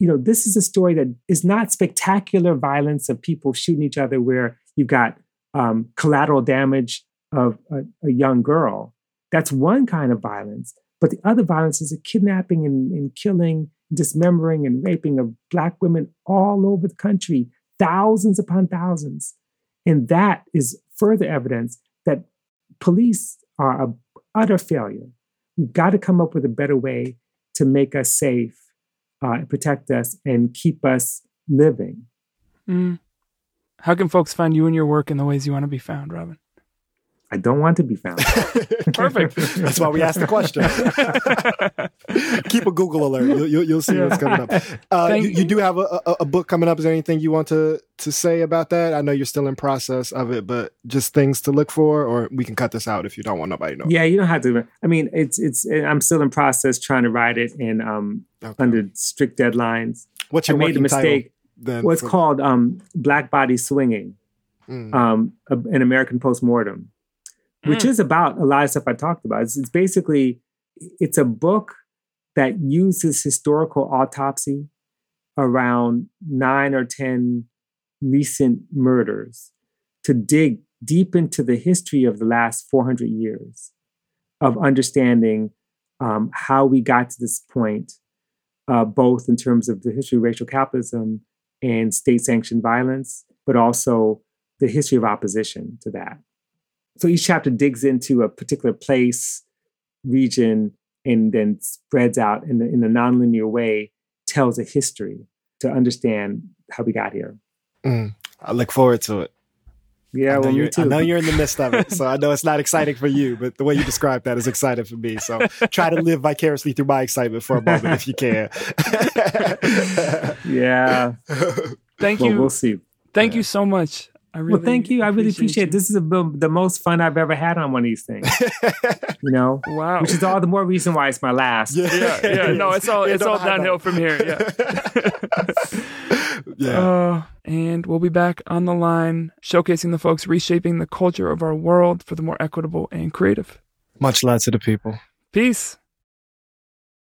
You know, this is a story that is not spectacular violence of people shooting each other, where you've got um, collateral damage of a, a young girl. That's one kind of violence. But the other violence is a kidnapping and, and killing, dismembering and raping of Black women all over the country, thousands upon thousands. And that is further evidence that police are a utter failure. We've got to come up with a better way to make us safe, uh, protect us, and keep us living. Mm. How can folks find you and your work in the ways you want to be found, Robin? I don't want to be found. *laughs* Perfect. That's why we asked the question. *laughs* Keep a Google alert. You'll, you'll, you'll see what's coming up. Uh, you, you do have a, a, a book coming up. Is there anything you want to, to say about that? I know you're still in process of it, but just things to look for, or we can cut this out if you don't want nobody to know. yeah, you don't have to. I mean, it's it's. I'm still in process trying to write it and um, Okay. under strict deadlines. What's I your made a title mistake. then? What's for- called um, Black Body Swinging, Mm. um, a- an American postmortem, which Mm. is about a lot of stuff I talked about. It's, it's basically it's a book that uses historical autopsy around nine or ten recent murders to dig deep into the history of the last 400 years of understanding um, how we got to this point, uh, both in terms of the history of racial capitalism and state sanctioned violence, but also the history of opposition to that. So each chapter digs into a particular place, region, and then spreads out in, the, in a nonlinear way, tells a history to understand how we got here. Mm. I look forward to it. Yeah, I know, well, me you're, too. I know you're in the midst of it, so I know it's not *laughs* exciting for you, but the way you describe that is exciting for me. So try to live vicariously through my excitement for a moment if you can. *laughs* yeah. *laughs* Thank Well, you. we'll see. Thank you so much. I really well, thank you. I really appreciate it. This is the, the most fun I've ever had on one of these things. *laughs* you know, Wow. which is all the more reason why it's my last. yeah, yeah. *laughs* No, it's all Yeah, it's all downhill that. from here. Yeah. *laughs* yeah. Uh, and we'll be back on the line, showcasing the folks reshaping the culture of our world for the more equitable and creative. Much love to the people. Peace.